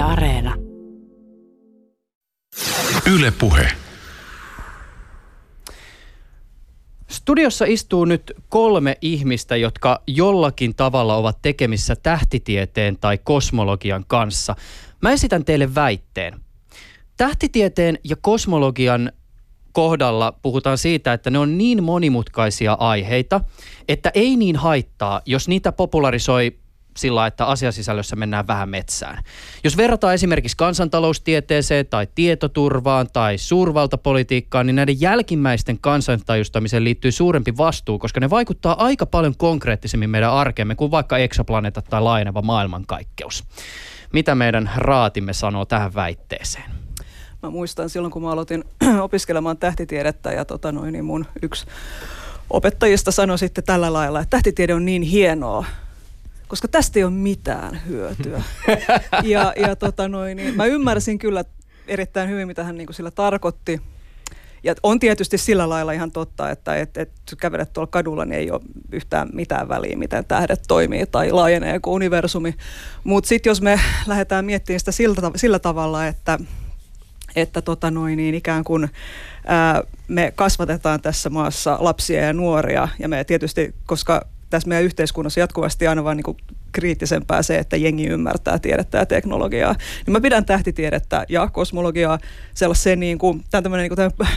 Yle Areena. Yle Puhe. Studiossa istuu nyt kolme ihmistä, jotka jollakin tavalla ovat tekemissä tähtitieteen tai kosmologian kanssa. Mä esitän teille väitteen. Tähtitieteen ja kosmologian kohdalla puhutaan siitä, että ne on niin monimutkaisia aiheita, että ei niin haittaa, jos niitä popularisoi sillä, että asiasisällössä mennään vähän metsään. Jos verrataan esimerkiksi kansantaloustieteeseen tai tietoturvaan tai suurvaltapolitiikkaan, niin näiden jälkimmäisten kansantajustamiseen liittyy suurempi vastuu, koska ne vaikuttaa aika paljon konkreettisemmin meidän arkemme kuin vaikka eksoplaneetat tai laajeneva maailmankaikkeus. Mitä meidän raatimme sanoo tähän väitteeseen? Mä muistan silloin, kun mä aloitin opiskelemaan tähtitiedettä ja tota noin, niin mun yksi opettajista sanoi sitten tällä lailla, että tähtitiede on niin hienoa, koska tästä ei ole mitään hyötyä. ja ja tota noin, niin mä ymmärsin kyllä erittäin hyvin, mitä hän niin kuin sillä tarkoitti. Ja on tietysti sillä lailla ihan totta, että et, et kävelet tuolla kadulla, niin ei ole yhtään mitään väliä, miten tähdet toimii tai laajenee kuin universumi. Mutta sitten jos me lähdetään miettimään sitä sillä, sillä tavalla, että että tota noin, niin ikään kuin ää, me kasvatetaan tässä maassa lapsia ja nuoria ja me tietysti, koska tässä meidän yhteiskunnassa jatkuvasti aina vaan niin kriittisempää se, että jengi ymmärtää tiedettä ja teknologiaa. Niin mä pidän tähtitiedettä ja kosmologiaa sellaisen niin kuin, tämä tämmöinen niin kuin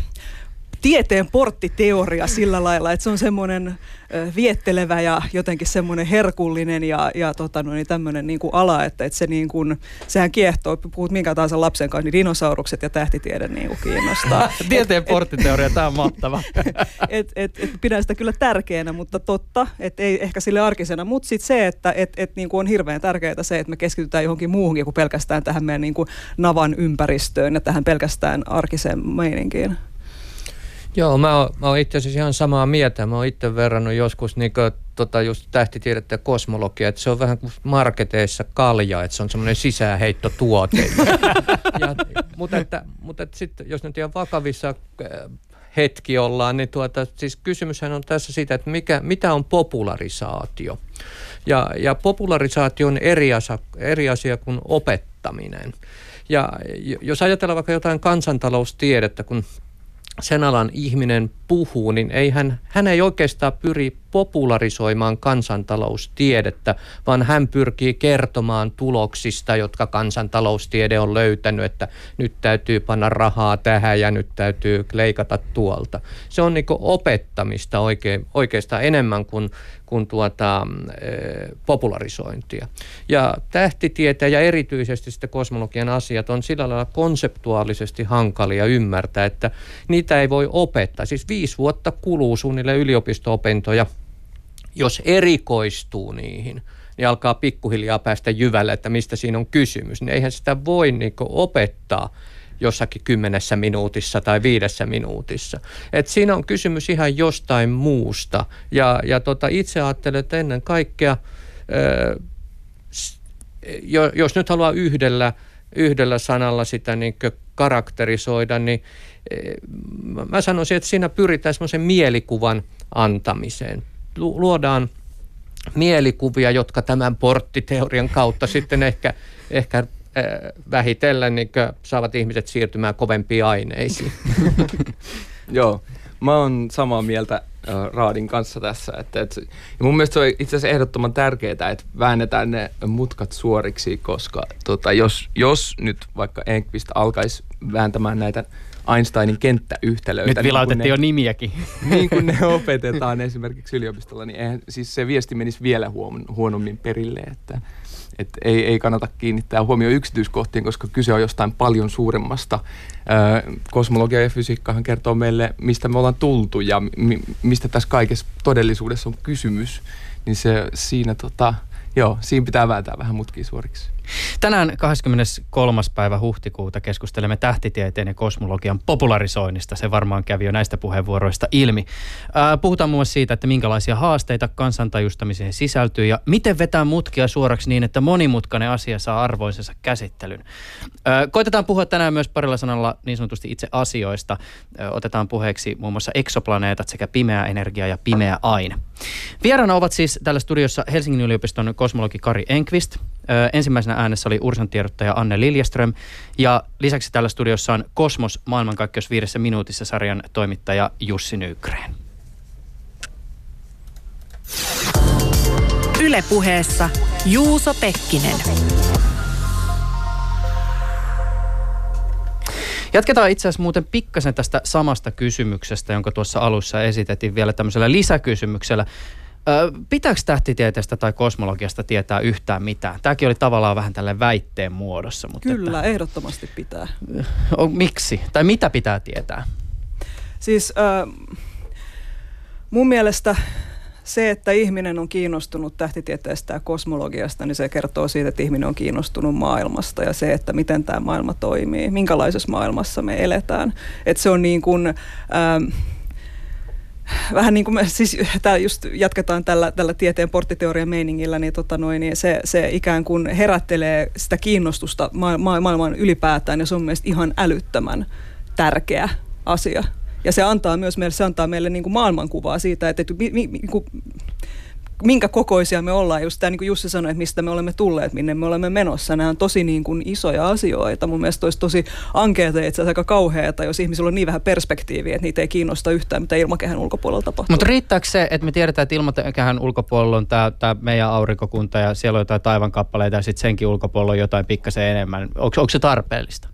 tieteen porttiteoria sillä lailla, että se on semmoinen viettelevä ja jotenkin semmoinen herkullinen ja, ja tota, no, niin tämmöinen niin kuin ala, että, että se niin kuin, sehän kiehtoo, puhut minkä tahansa lapsen kanssa, niin dinosaurukset ja tähtitiede niin kuin kiinnostaa. Tieteen porttiteoria, tämä on mahtava. et, et, et, pidän sitä kyllä tärkeänä, mutta totta, että ei ehkä sille arkisena, mutta sitten se, että et, et, niin kuin on hirveän tärkeää se, että me keskitytään johonkin muuhunkin kuin pelkästään tähän meidän niin kuin navan ympäristöön ja tähän pelkästään arkiseen meininkiin. Joo, mä oon, mä oon itse asiassa ihan samaa mieltä. Mä oon itse verrannut joskus niin kuin, tota just tähtitiedettä ja kosmologia, että se on vähän kuin marketeissa kalja, että se on semmoinen sisäänheittotuote. ja, mutta että, mutta että sitten, jos nyt ihan vakavissa äh, hetki ollaan, niin tuota, siis kysymyshän on tässä siitä, että mikä, mitä on popularisaatio. Ja, ja popularisaatio on eri asia, eri asia kuin opettaminen. Ja jos ajatellaan vaikka jotain kansantaloustiedettä, kun sen alan ihminen puhuu, niin ei hän, hän ei oikeastaan pyri popularisoimaan kansantaloustiedettä, vaan hän pyrkii kertomaan tuloksista, jotka kansantaloustiede on löytänyt, että nyt täytyy panna rahaa tähän ja nyt täytyy leikata tuolta. Se on niin opettamista oikein, oikeastaan enemmän kuin, kuin tuota, e, popularisointia. Ja tähtitieteen ja erityisesti sitten kosmologian asiat on sillä lailla konseptuaalisesti hankalia ymmärtää, että niitä ei voi opettaa. Siis viisi vuotta kuluu suunnilleen yliopisto-opintoja – jos erikoistuu niihin, niin alkaa pikkuhiljaa päästä jyvälle, että mistä siinä on kysymys. Niin eihän sitä voi niin opettaa jossakin kymmenessä minuutissa tai viidessä minuutissa. Et siinä on kysymys ihan jostain muusta. Ja, ja tota, itse ajattelen, että ennen kaikkea, jos nyt haluaa yhdellä, yhdellä sanalla sitä niin karakterisoida, niin mä sanoisin, että siinä pyritään semmoisen mielikuvan antamiseen luodaan mielikuvia, jotka tämän porttiteorian kautta sitten ehkä, ehkä äh, vähitellen niin saavat ihmiset siirtymään kovempiin aineisiin. Joo, mä oon samaa mieltä äh, Raadin kanssa tässä. Että, et, ja mun mielestä se on itse asiassa ehdottoman tärkeää, että väännetään ne mutkat suoriksi, koska tota, jos, jos nyt vaikka Enqvist alkaisi vääntämään näitä Einsteinin kenttäyhtälöitä. Nyt vilautettiin niin jo nimiäkin. Niin kuin ne opetetaan esimerkiksi yliopistolla, niin eihän, siis se viesti menisi vielä huon, huonommin perille, että et ei, ei kannata kiinnittää huomioon yksityiskohtiin, koska kyse on jostain paljon suuremmasta. Ö, kosmologia ja fysiikkahan kertoo meille, mistä me ollaan tultu ja mi, mistä tässä kaikessa todellisuudessa on kysymys. Niin se siinä tota, Joo, siinä pitää vääntää vähän mutkia suoriksi. Tänään 23. päivä huhtikuuta keskustelemme tähtitieteen ja kosmologian popularisoinnista. Se varmaan kävi jo näistä puheenvuoroista ilmi. puhutaan muun muassa siitä, että minkälaisia haasteita kansantajustamiseen sisältyy ja miten vetää mutkia suoraksi niin, että monimutkainen asia saa arvoisensa käsittelyn. koitetaan puhua tänään myös parilla sanalla niin sanotusti itse asioista. otetaan puheeksi muun muassa eksoplaneetat sekä pimeä energia ja pimeä aine. Vieraana ovat siis tällä studiossa Helsingin yliopiston kosmologi Kari Enqvist. Ö, ensimmäisenä äänessä oli Ursan tiedottaja Anne Liljeström. Ja lisäksi tällä studiossa on Kosmos maailmankaikkeus viidessä minuutissa sarjan toimittaja Jussi Nykreen. Ylepuheessa Juuso Pekkinen. Jatketaan itse asiassa muuten pikkasen tästä samasta kysymyksestä, jonka tuossa alussa esitettiin vielä tämmöisellä lisäkysymyksellä. Pitääkö tähtitieteestä tai kosmologiasta tietää yhtään mitään? Tämäkin oli tavallaan vähän tälle väitteen muodossa. Mutta Kyllä, että, ehdottomasti pitää. on, miksi? Tai mitä pitää tietää? Siis äh, mun mielestä se, että ihminen on kiinnostunut tähtitieteestä ja kosmologiasta, niin se kertoo siitä, että ihminen on kiinnostunut maailmasta ja se, että miten tämä maailma toimii, minkälaisessa maailmassa me eletään. Että se on niin kuin, ähm, vähän niin kuin me siis tää just jatketaan tällä, tällä tieteen porttiteorian meiningillä, niin, tota noin, niin se, se ikään kuin herättelee sitä kiinnostusta ma- ma- maailman ylipäätään ja se on mielestäni ihan älyttömän tärkeä asia. Ja se antaa myös meille, se antaa meille niin kuin maailmankuvaa siitä, että, että mi, mi, mi, minkä kokoisia me ollaan. Just tämä, niin kuin Jussi sanoi, että mistä me olemme tulleet, minne me olemme menossa. Nämä on tosi niin kuin isoja asioita. Mun mielestä olisi tosi ankeita ja itse asiassa aika kauheata, jos ihmisillä on niin vähän perspektiiviä, että niitä ei kiinnosta yhtään, mitä ilmakehän ulkopuolella tapahtuu. Mutta riittääkö se, että me tiedetään, että ilmakehän ulkopuolella on tämä, tämä meidän aurinkokunta ja siellä on jotain taivankappaleita ja sitten senkin ulkopuolella on jotain pikkasen enemmän. Onko, onko se tarpeellista?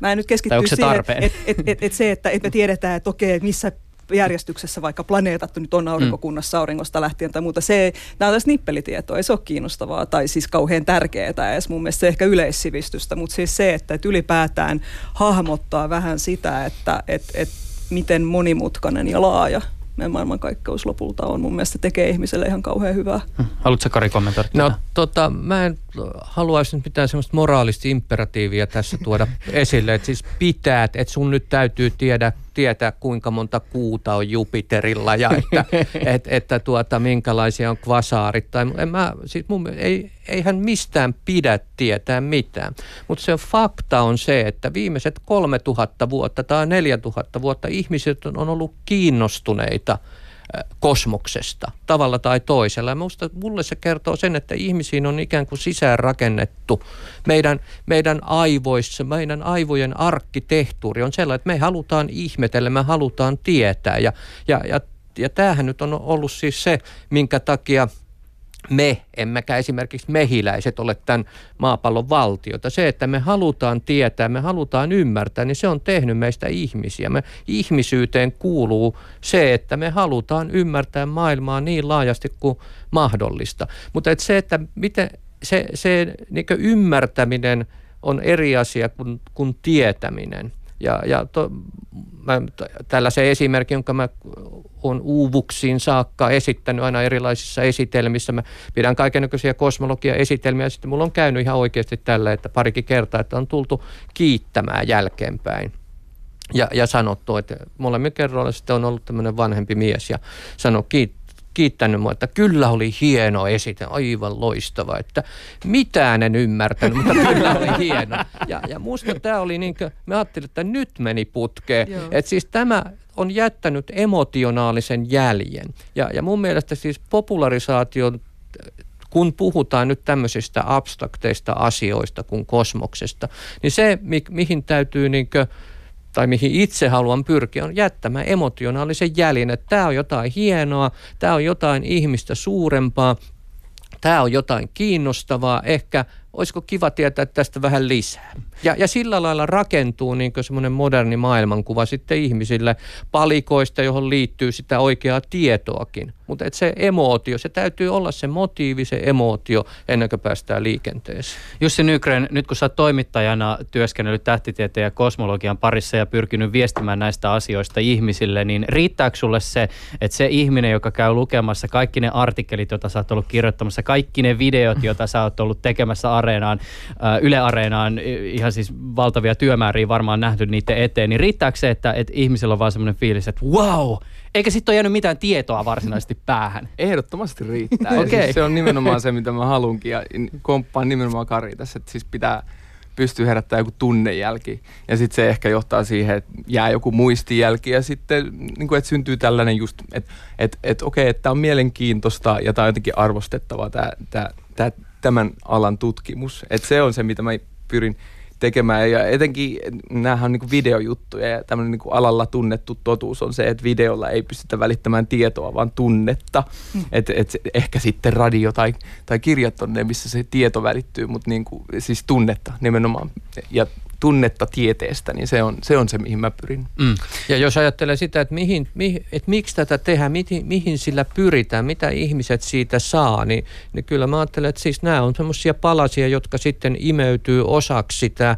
Mä en nyt keskittyä siihen, että et, et, et, et se, että et me tiedetään, että okei, missä järjestyksessä vaikka planeetat nyt on aurinkokunnassa auringosta lähtien tai muuta. Se, nämä on tässä nippelitietoa, ei se ole kiinnostavaa tai siis kauhean tärkeää edes mun mielestä se ehkä yleissivistystä, mutta siis se, että, että ylipäätään hahmottaa vähän sitä, että et, et, miten monimutkainen ja laaja meidän maailmankaikkeus lopulta on. Mun mielestä tekee ihmiselle ihan kauhean hyvää. Hm. Haluatko Kari kommentoida? No tota, mä en haluaisi nyt mitään semmoista moraalista imperatiivia tässä tuoda esille, että siis pitää, että sun nyt täytyy tiedä, tietää kuinka monta kuuta on Jupiterilla ja että, et, että tuota, minkälaisia on kvasaarit. Tai, en mä, siis mun, ei, eihän mistään pidä tietää mitään. Mutta se fakta on se, että viimeiset 3000 vuotta tai 4000 vuotta ihmiset on ollut kiinnostuneita – kosmoksesta tavalla tai toisella. Ja musta, mulle se kertoo sen, että ihmisiin on ikään kuin sisään rakennettu meidän, meidän aivoissa, meidän aivojen arkkitehtuuri on sellainen, että me halutaan ihmetellä, me halutaan tietää. Ja, ja, ja, ja tämähän nyt on ollut siis se, minkä takia – me, emmekä esimerkiksi mehiläiset ole tämän maapallon valtiota. Se, että me halutaan tietää, me halutaan ymmärtää, niin se on tehnyt meistä ihmisiä. Me ihmisyyteen kuuluu se, että me halutaan ymmärtää maailmaa niin laajasti kuin mahdollista. Mutta et se, että miten se, se niin ymmärtäminen on eri asia kuin, kuin tietäminen. Ja, ja to, mä, tällaisen esimerkin, jonka mä olen uuvuksiin saakka esittänyt aina erilaisissa esitelmissä. Mä pidän kaikenlaisia kosmologia-esitelmiä ja sitten mulla on käynyt ihan oikeasti tällä, että parikin kertaa, että on tultu kiittämään jälkeenpäin. Ja, ja sanottu, että molemmin kerroilla sitten on ollut tämmöinen vanhempi mies ja sanoi kiit, kiittänyt mua, että kyllä oli hieno esite, aivan loistava, että mitään en ymmärtänyt, mutta kyllä oli hieno. Ja, ja musta tämä oli niin kuin, me ajattelin, että nyt meni putkeen. Että siis tämä on jättänyt emotionaalisen jäljen. Ja, ja mun mielestä siis popularisaation kun puhutaan nyt tämmöisistä abstrakteista asioista kuin kosmoksesta, niin se, mi- mihin täytyy niin kuin tai mihin itse haluan pyrkiä, on jättämään emotionaalisen jäljen, että tämä on jotain hienoa, tämä on jotain ihmistä suurempaa, tämä on jotain kiinnostavaa, ehkä olisiko kiva tietää tästä vähän lisää. Ja, ja sillä lailla rakentuu niin semmoinen moderni maailmankuva sitten ihmisille palikoista, johon liittyy sitä oikeaa tietoakin. Mutta se emootio, se täytyy olla se motiivi, se emootio, ennen kuin päästään liikenteeseen. Jussi Nygren, nyt kun sä oot toimittajana työskennellyt tähtitieteen ja kosmologian parissa ja pyrkinyt viestimään näistä asioista ihmisille, niin riittääkö sulle se, että se ihminen, joka käy lukemassa kaikki ne artikkelit, joita sä oot ollut kirjoittamassa, kaikki ne videot, joita sä oot ollut tekemässä areenaan, Yle Areenaan, ihan siis valtavia työmääriä varmaan nähty niiden eteen, niin riittääkö se, että, että ihmisellä on vaan semmoinen fiilis, että wow, eikä sitten ole jäänyt mitään tietoa varsinaisesti päähän? Ehdottomasti riittää. okay. siis se on nimenomaan se, mitä mä halunkin ja komppaan nimenomaan Kari tässä, että siis pitää pystyy herättämään joku tunnejälki. Ja sitten se ehkä johtaa siihen, että jää joku muistijälki ja sitten niin kuin, että syntyy tällainen just, että et, et, okei, että tämä on mielenkiintoista ja tämä on jotenkin arvostettavaa tämä, tämän alan tutkimus. Että se on se, mitä mä pyrin tekemään. Ja etenkin näähän on niin videojuttuja ja tämmöinen niin alalla tunnettu totuus on se, että videolla ei pystytä välittämään tietoa, vaan tunnetta. Mm. Et, et ehkä sitten radio tai, tai kirjat on ne, missä se tieto välittyy, mutta niin kuin, siis tunnetta nimenomaan. Ja tunnetta tieteestä, niin se on se, on se mihin mä pyrin. Mm. Ja jos ajattelee sitä, että, mihin, mihin, että miksi tätä tehdään, mihin, mihin sillä pyritään, mitä ihmiset siitä saa, niin, niin kyllä mä ajattelen, että siis nämä on semmoisia palasia, jotka sitten imeytyy osaksi sitä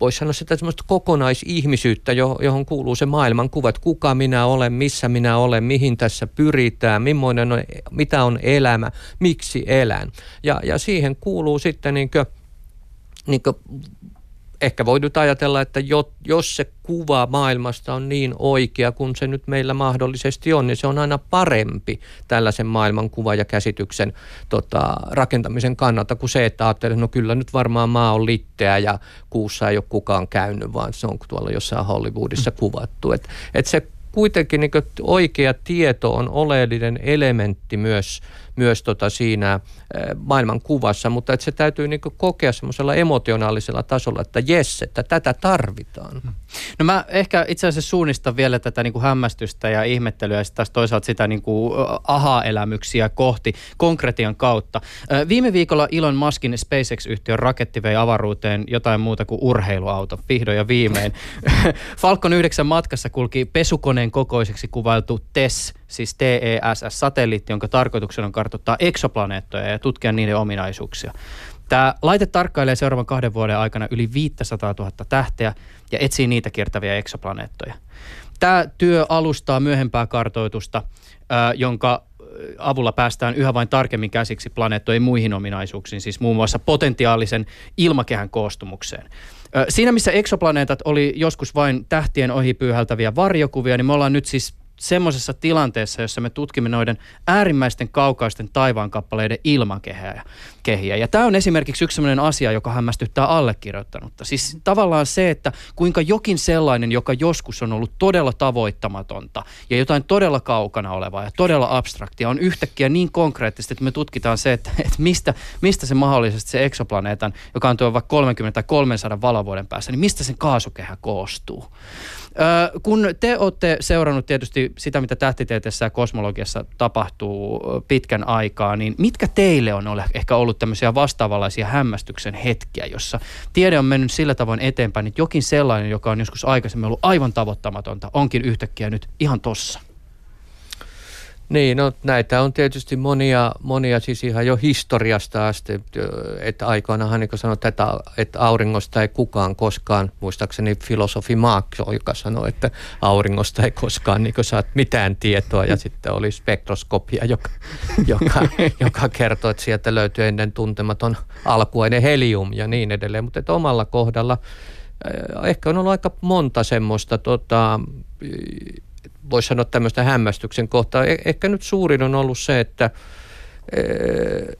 voisi sanoa sitä semmoista kokonaisihmisyyttä, johon kuuluu se maailmankuva, että kuka minä olen, missä minä olen, mihin tässä pyritään, on, mitä on elämä, miksi elän. Ja, ja siihen kuuluu sitten niin kuin, niin kuin ehkä voi nyt ajatella, että jos se kuva maailmasta on niin oikea kuin se nyt meillä mahdollisesti on, niin se on aina parempi tällaisen maailmankuva ja käsityksen tota, rakentamisen kannalta kuin se, että ajattelee, että no kyllä nyt varmaan maa on litteä ja kuussa ei ole kukaan käynyt, vaan se on tuolla jossain Hollywoodissa kuvattu. Et, et se kuitenkin niin oikea tieto on oleellinen elementti myös, myös tota siinä maailman kuvassa, mutta että se täytyy niin kokea semmoisella emotionaalisella tasolla, että jes, että tätä tarvitaan. No mä ehkä itse asiassa suunnistan vielä tätä niin kuin hämmästystä ja ihmettelyä ja taas toisaalta sitä niin kuin aha-elämyksiä kohti konkretian kautta. Viime viikolla Elon Muskin SpaceX-yhtiön raketti vei avaruuteen jotain muuta kuin urheiluauto, vihdoin ja viimein. Falcon 9 matkassa kulki pesukoneen kokoiseksi kuvailtu TESS, siis TESS-satelliitti, jonka tarkoituksena on kartoittaa eksoplaneettoja ja tutkia niiden ominaisuuksia. Tämä laite tarkkailee seuraavan kahden vuoden aikana yli 500 000 tähteä ja etsii niitä kiertäviä eksoplaneettoja. Tämä työ alustaa myöhempää kartoitusta, jonka avulla päästään yhä vain tarkemmin käsiksi planeettojen muihin ominaisuuksiin, siis muun muassa potentiaalisen ilmakehän koostumukseen. Siinä missä eksoplaneetat oli joskus vain tähtien ohi pyyhältäviä varjokuvia, niin me ollaan nyt siis semmoisessa tilanteessa, jossa me tutkimme noiden äärimmäisten kaukaisten taivaankappaleiden ilmakehiä. Ja tämä on esimerkiksi yksi sellainen asia, joka hämmästyttää allekirjoittanutta. Siis tavallaan se, että kuinka jokin sellainen, joka joskus on ollut todella tavoittamatonta ja jotain todella kaukana olevaa ja todella abstraktia, on yhtäkkiä niin konkreettisesti, että me tutkitaan se, että, että mistä, mistä se mahdollisesti se eksoplaneetan, joka on tuo vaikka 30 tai 300 valovuoden päässä, niin mistä sen kaasukehä koostuu kun te olette seurannut tietysti sitä, mitä tähtitieteessä ja kosmologiassa tapahtuu pitkän aikaa, niin mitkä teille on ehkä ollut tämmöisiä vastaavanlaisia hämmästyksen hetkiä, jossa tiede on mennyt sillä tavoin eteenpäin, että jokin sellainen, joka on joskus aikaisemmin ollut aivan tavoittamatonta, onkin yhtäkkiä nyt ihan tossa? Niin, no näitä on tietysti monia, monia siis ihan jo historiasta asti, että aikoinaanhan niin sanoit, että, että auringosta ei kukaan koskaan, muistaakseni filosofi Marx, joka sanoi, että auringosta ei koskaan niin saat mitään tietoa ja sitten oli spektroskopia, joka, joka, joka kertoo, että sieltä löytyy ennen tuntematon alkuaine helium ja niin edelleen, mutta että omalla kohdalla ehkä on ollut aika monta semmoista tota, voisi sanoa tämmöistä hämmästyksen kohtaa. E- ehkä nyt suurin on ollut se, että e-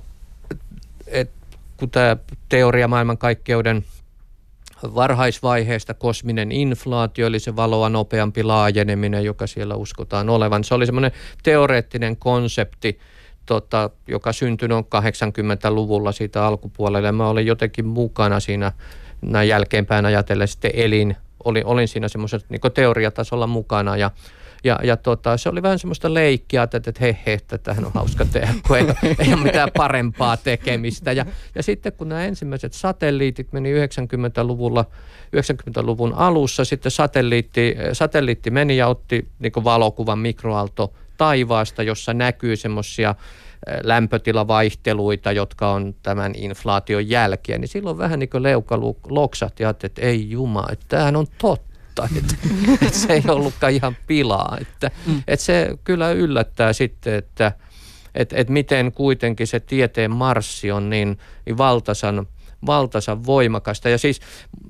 et, kun tämä teoria maailmankaikkeuden varhaisvaiheesta kosminen inflaatio, eli se valoa nopeampi laajeneminen, joka siellä uskotaan olevan. Se oli semmoinen teoreettinen konsepti, tota, joka syntyi noin 80-luvulla siitä alkupuolelle. Mä olin jotenkin mukana siinä näin jälkeenpäin ajatellen sitten elin, olin, olin siinä semmoisella niin teoriatasolla mukana ja ja, ja tota, se oli vähän semmoista leikkiä, että, että he, he, tämähän on hauska tehdä, kun ei, ei ole mitään parempaa tekemistä. Ja, ja sitten kun nämä ensimmäiset satelliitit meni 90-luvulla, 90-luvun alussa, sitten satelliitti, satelliitti meni ja otti niin valokuvan mikroaalto taivaasta, jossa näkyy semmoisia lämpötilavaihteluita, jotka on tämän inflaation jälkiä, niin silloin vähän niin kuin leuka loksahti ja että ei juma, että tämähän on totta totta, että, että se ei ollutkaan ihan pilaa. Että, mm. että se kyllä yllättää sitten, että että, että miten kuitenkin se tieteen marssi on niin, niin valtasan, valtasan voimakasta. Ja siis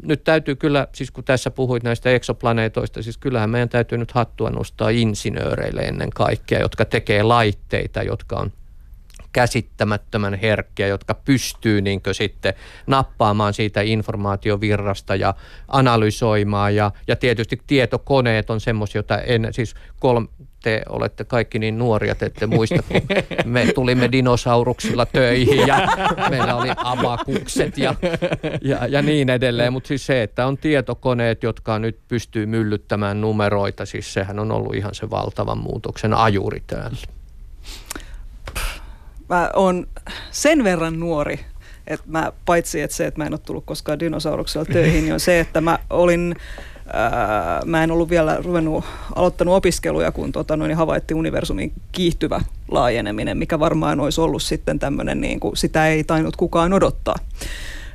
nyt täytyy kyllä, siis kun tässä puhuit näistä eksoplaneetoista, siis kyllähän meidän täytyy nyt hattua nostaa insinööreille ennen kaikkea, jotka tekee laitteita, jotka on käsittämättömän herkkiä, jotka pystyy niin sitten nappaamaan siitä informaatiovirrasta ja analysoimaan. Ja, ja tietysti tietokoneet on semmoisia, joita en, siis kolme, te olette kaikki niin nuoria, että ette muista, kun me tulimme dinosauruksilla töihin ja meillä oli abakukset ja, ja, ja niin edelleen. Mutta siis se, että on tietokoneet, jotka nyt pystyy myllyttämään numeroita, siis sehän on ollut ihan se valtavan muutoksen ajuri täällä. Mä oon sen verran nuori, että mä, paitsi että se, että mä en ole tullut koskaan dinosauruksella töihin, niin on se, että mä olin ää, mä en ollut vielä ruvennut, aloittanut opiskeluja, kun tota, noin, havaittiin universumin kiihtyvä laajeneminen, mikä varmaan olisi ollut sitten tämmöinen, niin kuin, sitä ei tainnut kukaan odottaa.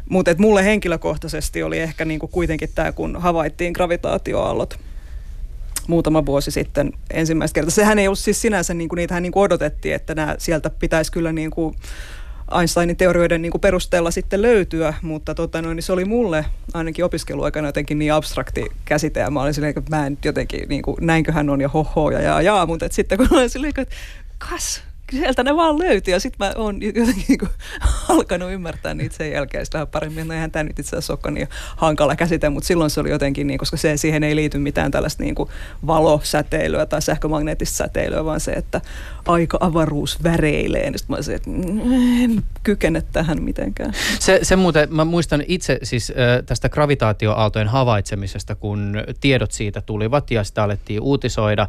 Mutta mulle henkilökohtaisesti oli ehkä niin kuin kuitenkin tämä, kun havaittiin gravitaatioaallot muutama vuosi sitten ensimmäistä kertaa. Sehän ei ollut siis sinänsä, niin kuin, niitähän niin kuin odotettiin, että nämä sieltä pitäisi kyllä niin kuin Einsteinin teorioiden niin kuin perusteella sitten löytyä, mutta tota, no, niin se oli mulle ainakin opiskeluaikana jotenkin niin abstrakti käsite ja mä olin silleen, että mä en jotenkin, niin kuin, näinköhän on ja hoho ja jaa mutta sitten kun olin silleen, että kas, sieltä ne vaan löytyi ja sitten mä oon jotenkin niin kuin, alkanut ymmärtää niitä sen jälkeen vähän paremmin. No eihän tämä nyt itse asiassa niin hankala käsite, mutta silloin se oli jotenkin niin, koska se, siihen ei liity mitään tällaista niin kuin valosäteilyä tai sähkömagneettista säteilyä, vaan se, että aika avaruus väreilee. Niin mä olisin, että en kykene tähän mitenkään. Se, se muuten, mä muistan itse siis tästä gravitaatioaaltojen havaitsemisesta, kun tiedot siitä tulivat ja sitä alettiin uutisoida.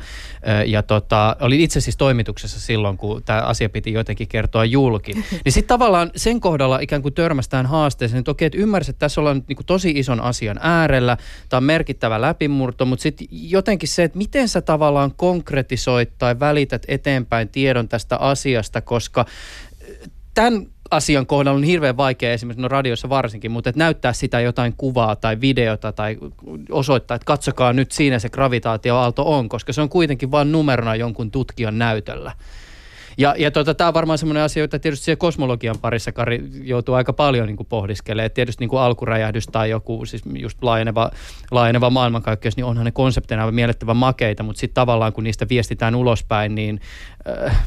Ja tota, olin itse siis toimituksessa silloin, kun tämä asia piti jotenkin kertoa julki. Niin sitten tavallaan sen kohdalla ikään kuin törmästään haasteeseen, että okei, että ymmärsit, että tässä ollaan niin kuin tosi ison asian äärellä, tämä on merkittävä läpimurto, mutta sitten jotenkin se, että miten sä tavallaan konkretisoit tai välität eteenpäin tiedon tästä asiasta, koska tämän asian kohdalla on hirveän vaikea esimerkiksi no radiossa varsinkin, mutta että näyttää sitä jotain kuvaa tai videota tai osoittaa, että katsokaa nyt siinä se gravitaatioaalto on, koska se on kuitenkin vain numerona jonkun tutkijan näytöllä. Ja, ja tota, tämä on varmaan semmoinen asia, jota tietysti siellä kosmologian parissa Kari joutuu aika paljon niin pohdiskelemaan. Tietysti niin kuin alkuräjähdys tai joku siis just laajeneva, laajeneva maailmankaikkeus, niin onhan ne konsepteina miellyttävän makeita, mutta sitten tavallaan kun niistä viestitään ulospäin, niin... Äh,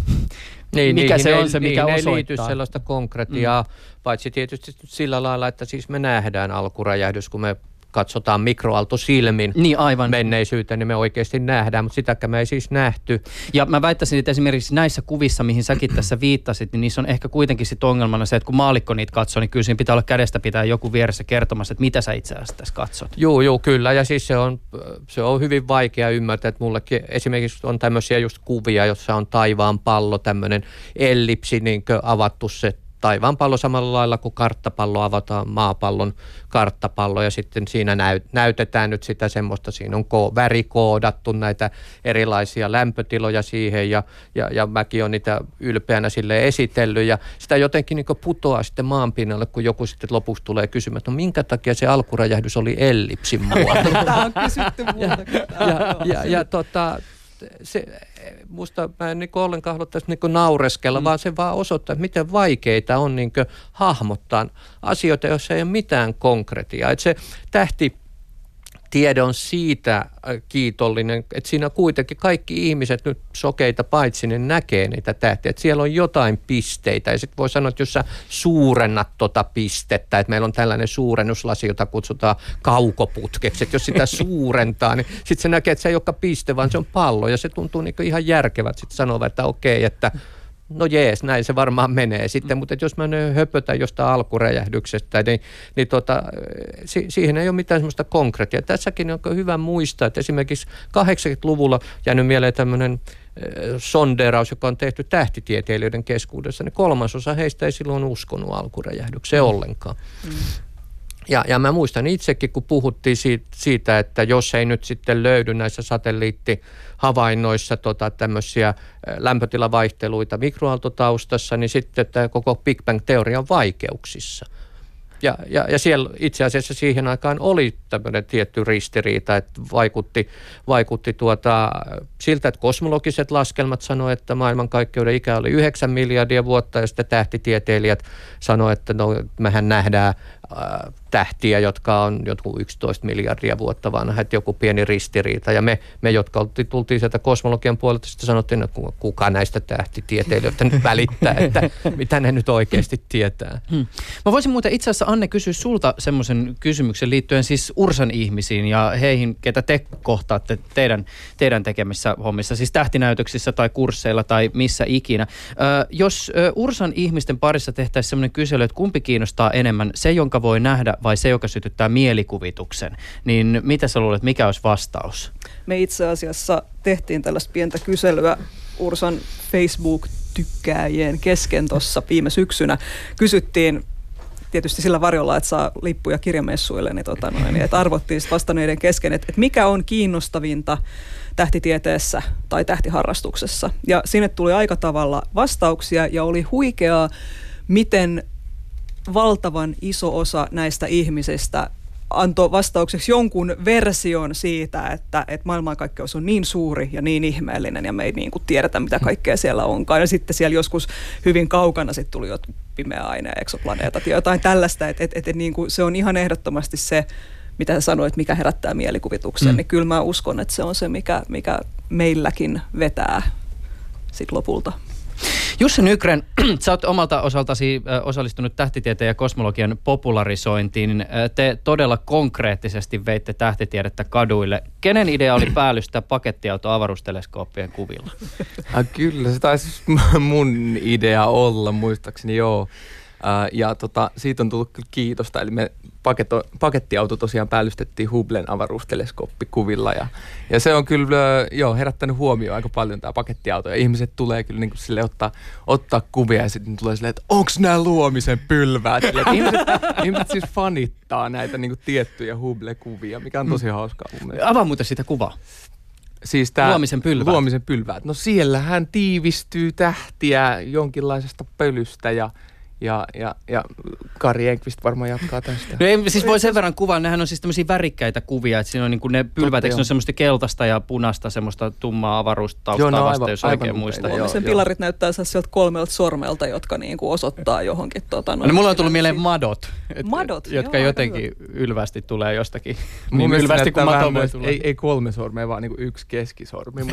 niin, mikä se on se, mikä niin, osoittaa? ei liity sellaista konkretiaa, mm. paitsi tietysti sillä lailla, että siis me nähdään alkuräjähdys, kun me katsotaan mikroaaltosilmin niin, aivan. menneisyyteen, niin me oikeasti nähdään, mutta sitäkään me ei siis nähty. Ja mä väittäisin, että esimerkiksi näissä kuvissa, mihin säkin tässä viittasit, niin niissä on ehkä kuitenkin sit ongelmana se, että kun maalikko niitä katsoo, niin kyllä siinä pitää olla kädestä pitää joku vieressä kertomassa, että mitä sä itse asiassa tässä katsot. Joo, joo, kyllä. Ja siis se on, se on hyvin vaikea ymmärtää, että mullekin esimerkiksi on tämmöisiä just kuvia, jossa on taivaan pallo, tämmöinen ellipsi, niin avattu se taivaanpallo samalla lailla kuin karttapallo avataan maapallon karttapallo ja sitten siinä näy, näytetään nyt sitä semmoista, siinä on ko, värikoodattu näitä erilaisia lämpötiloja siihen ja, ja, ja mäkin olen niitä ylpeänä sille esitellyt ja sitä jotenkin niin putoaa sitten maanpinnalle, kun joku sitten lopuksi tulee kysymään, että no minkä takia se alkuräjähdys oli ellipsin muoto. Tämä on kysytty ja, ja, ja, ja tota, se, musta mä en niin ollenkaan halua tässä niin naureskella, mm. vaan se vaan osoittaa, että miten vaikeita on niin hahmottaa asioita, joissa ei ole mitään konkretiaa. Että se tähti tiede on siitä äh, kiitollinen, että siinä kuitenkin kaikki ihmiset nyt sokeita paitsi ne näkee niitä tähtiä, että siellä on jotain pisteitä. Ja sitten voi sanoa, että jos sä suurennat tota pistettä, että meillä on tällainen suurennuslasi, jota kutsutaan kaukoputkeksi, että jos sitä suurentaa, niin sitten se näkee, että se ei olekaan piste, vaan se on pallo. Ja se tuntuu niin ihan järkevät sitten sanoa, että okei, että no jees, näin se varmaan menee sitten, mm. mutta jos mä nyt höpötän jostain alkuräjähdyksestä, niin, niin tota, si- siihen ei ole mitään semmoista konkreettia. Tässäkin on hyvä muistaa, että esimerkiksi 80-luvulla jäänyt mieleen tämmöinen sonderaus, joka on tehty tähtitieteilijöiden keskuudessa, niin kolmasosa heistä ei silloin uskonut alkuräjähdykseen mm. ollenkaan. Mm. Ja, ja mä muistan itsekin, kun puhuttiin siitä, että jos ei nyt sitten löydy näissä satelliittihavainnoissa tota, tämmöisiä lämpötilavaihteluita mikroaaltotaustassa, niin sitten tämä koko Big Bang-teoria on vaikeuksissa. Ja, ja, ja siellä itse asiassa siihen aikaan oli tämmöinen tietty ristiriita, että vaikutti, vaikutti tuota, siltä, että kosmologiset laskelmat sanoivat, että maailmankaikkeuden ikä oli 9 miljardia vuotta, ja sitten tähtitieteilijät sanoivat, että no, mehän nähdään Äh, tähtiä, jotka on jotkut 11 miljardia vuotta vanha, että joku pieni ristiriita. Ja me, me jotka tultiin sieltä kosmologian puolelta, sitten sanottiin, että kuka näistä tähtitieteilijöistä nyt välittää, että mitä ne nyt oikeasti tietää. Hmm. Mä voisin muuten itse asiassa Anne kysyä sulta semmoisen kysymyksen liittyen siis Ursan ihmisiin ja heihin, ketä te kohtaatte teidän, teidän tekemissä hommissa, siis tähtinäytöksissä tai kursseilla tai missä ikinä. Ö, jos Ursan ihmisten parissa tehtäisiin semmoinen kysely, että kumpi kiinnostaa enemmän, se jonka voi nähdä vai se, joka sytyttää mielikuvituksen, niin mitä sä luulet, mikä olisi vastaus? Me itse asiassa tehtiin tällaista pientä kyselyä Ursan Facebook-tykkääjien kesken tuossa viime syksynä. Kysyttiin tietysti sillä varjolla, että saa lippuja kirjamessuille, niin, tota noin, niin että arvottiin vastanneiden kesken, että, että mikä on kiinnostavinta tähtitieteessä tai tähtiharrastuksessa. Ja sinne tuli aika tavalla vastauksia ja oli huikeaa, miten valtavan iso osa näistä ihmisistä antoi vastaukseksi jonkun version siitä, että, että maailmankaikkeus on niin suuri ja niin ihmeellinen ja me ei niin kuin tiedetä, mitä kaikkea siellä onkaan. Ja sitten siellä joskus hyvin kaukana sitten tuli jotkut pimeä aine, eksoplaneetat ja jotain tällaista, että et, et, et, niin kuin se on ihan ehdottomasti se, mitä sä sanoit, mikä herättää mielikuvituksen, mm. niin kyllä mä uskon, että se on se, mikä, mikä meilläkin vetää sit lopulta. Jussi Nykren, sä oot omalta osaltasi osallistunut tähtitieteen ja kosmologian popularisointiin. Te todella konkreettisesti veitte tähtitiedettä kaduille. Kenen idea oli päällystää pakettiauto avaruusteleskooppien kuvilla? Ja kyllä, se taisi mun idea olla, muistaakseni joo. Ja tota, siitä on tullut kyllä kiitosta. Eli me paketo, pakettiauto tosiaan päällystettiin Hubblen avaruusteleskooppikuvilla. Ja, ja se on kyllä joo, herättänyt huomioon aika paljon tämä pakettiauto. Ja ihmiset tulee kyllä niin sille ottaa, ottaa kuvia ja sitten tulee silleen, että onko nämä luomisen pylväät? Sille, ihmiset, ihmiset siis fanittaa näitä niin tiettyjä Hubble-kuvia, mikä on tosi mm. hauskaa mun mielestä. Avaa muuten sitä kuvaa. Siis tää luomisen pylväät. Luomisen pylväät. No siellähän tiivistyy tähtiä jonkinlaisesta pölystä ja ja, ja, ja Kari Enqvist varmaan jatkaa tästä. No ei, siis voi sen verran kuvaa, nehän on siis tämmöisiä värikkäitä kuvia, että siinä on niin kuin ne pylvät, on semmoista keltaista ja punaista, semmoista tummaa avaruustaustaa no, vasta, jos oikein aivan muistan. Joo, sen pilarit näyttää sieltä kolmelta sormelta, jotka niin kuin osoittaa johonkin. Tota, no, no, mulla on tullut mieleen madot, et, madot jotka joo, jotenkin hyvä. ylvästi tulee jostakin. Mun niin ylvästi kuin mato voi tulla. Ei, ei kolme sormea, vaan niin kuin yksi keskisormi.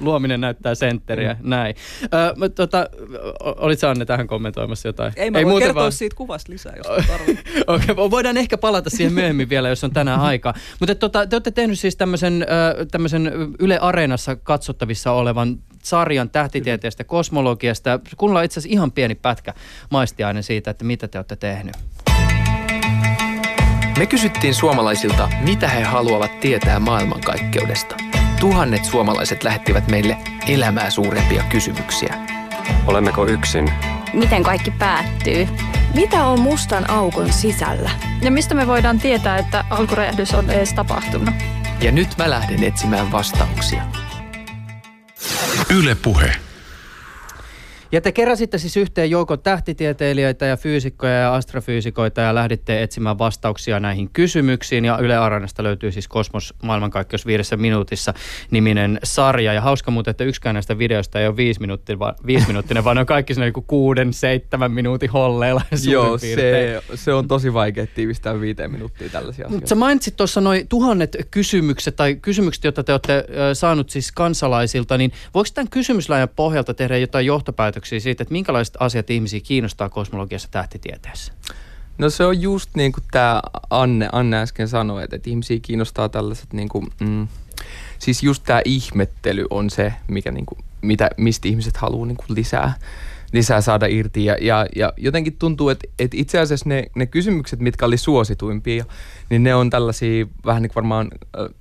Luominen näyttää sentteriä, mm. näin. Ö, tota, olit Anne tähän kommentoimassa jotain? Ei, mä Ei voin kertoa vaan... siitä kuvasta lisää, jos Okei, okay, voidaan ehkä palata siihen myöhemmin vielä, jos on tänään aika. Mutta tota, te olette tehnyt siis tämmöisen, tämmöisen Yle Areenassa katsottavissa olevan sarjan tähtitieteestä, kosmologiasta. Kuunnellaan itse asiassa ihan pieni pätkä maistiainen siitä, että mitä te olette tehnyt. Me kysyttiin suomalaisilta, mitä he haluavat tietää maailmankaikkeudesta. Tuhannet suomalaiset lähettivät meille elämää suurempia kysymyksiä. Olemmeko yksin? Miten kaikki päättyy? Mitä on mustan aukon sisällä? Ja mistä me voidaan tietää, että alkuräjähdys on edes tapahtunut? Ja nyt mä lähden etsimään vastauksia. Yle Puhe. Ja te keräsitte siis yhteen joukon tähtitieteilijöitä ja fyysikkoja ja astrofyysikoita ja lähditte etsimään vastauksia näihin kysymyksiin. Ja Yle Aranasta löytyy siis Kosmos maailmankaikkeus viidessä minuutissa niminen sarja. Ja hauska muuten, että yksikään näistä videoista ei ole viisi, minuutti, va, viisi minuuttinen, vaan ne on kaikki niin kuuden, seitsemän minuutin holleilla Joo, se, se, on tosi vaikea tiivistää viiteen minuuttia tällaisia asioita. Sä mainitsit tuossa noin tuhannet kysymykset tai kysymykset, joita te olette saanut siis kansalaisilta, niin voiko tämän kysymysläjän pohjalta tehdä jotain johtopäätöksiä ajatuksia siitä, että minkälaiset asiat ihmisiä kiinnostaa kosmologiassa tähtitieteessä? No se on just niin kuin tämä Anne, Anne äsken sanoi, että, että ihmisiä kiinnostaa tällaiset, niin kuin, mm, siis just tämä ihmettely on se, mikä, niin kuin, mitä, mistä ihmiset haluaa niin kuin lisää lisää saada irti. Ja, ja, ja jotenkin tuntuu, että, että itse asiassa ne, ne kysymykset, mitkä oli suosituimpia, niin ne on tällaisia vähän niin varmaan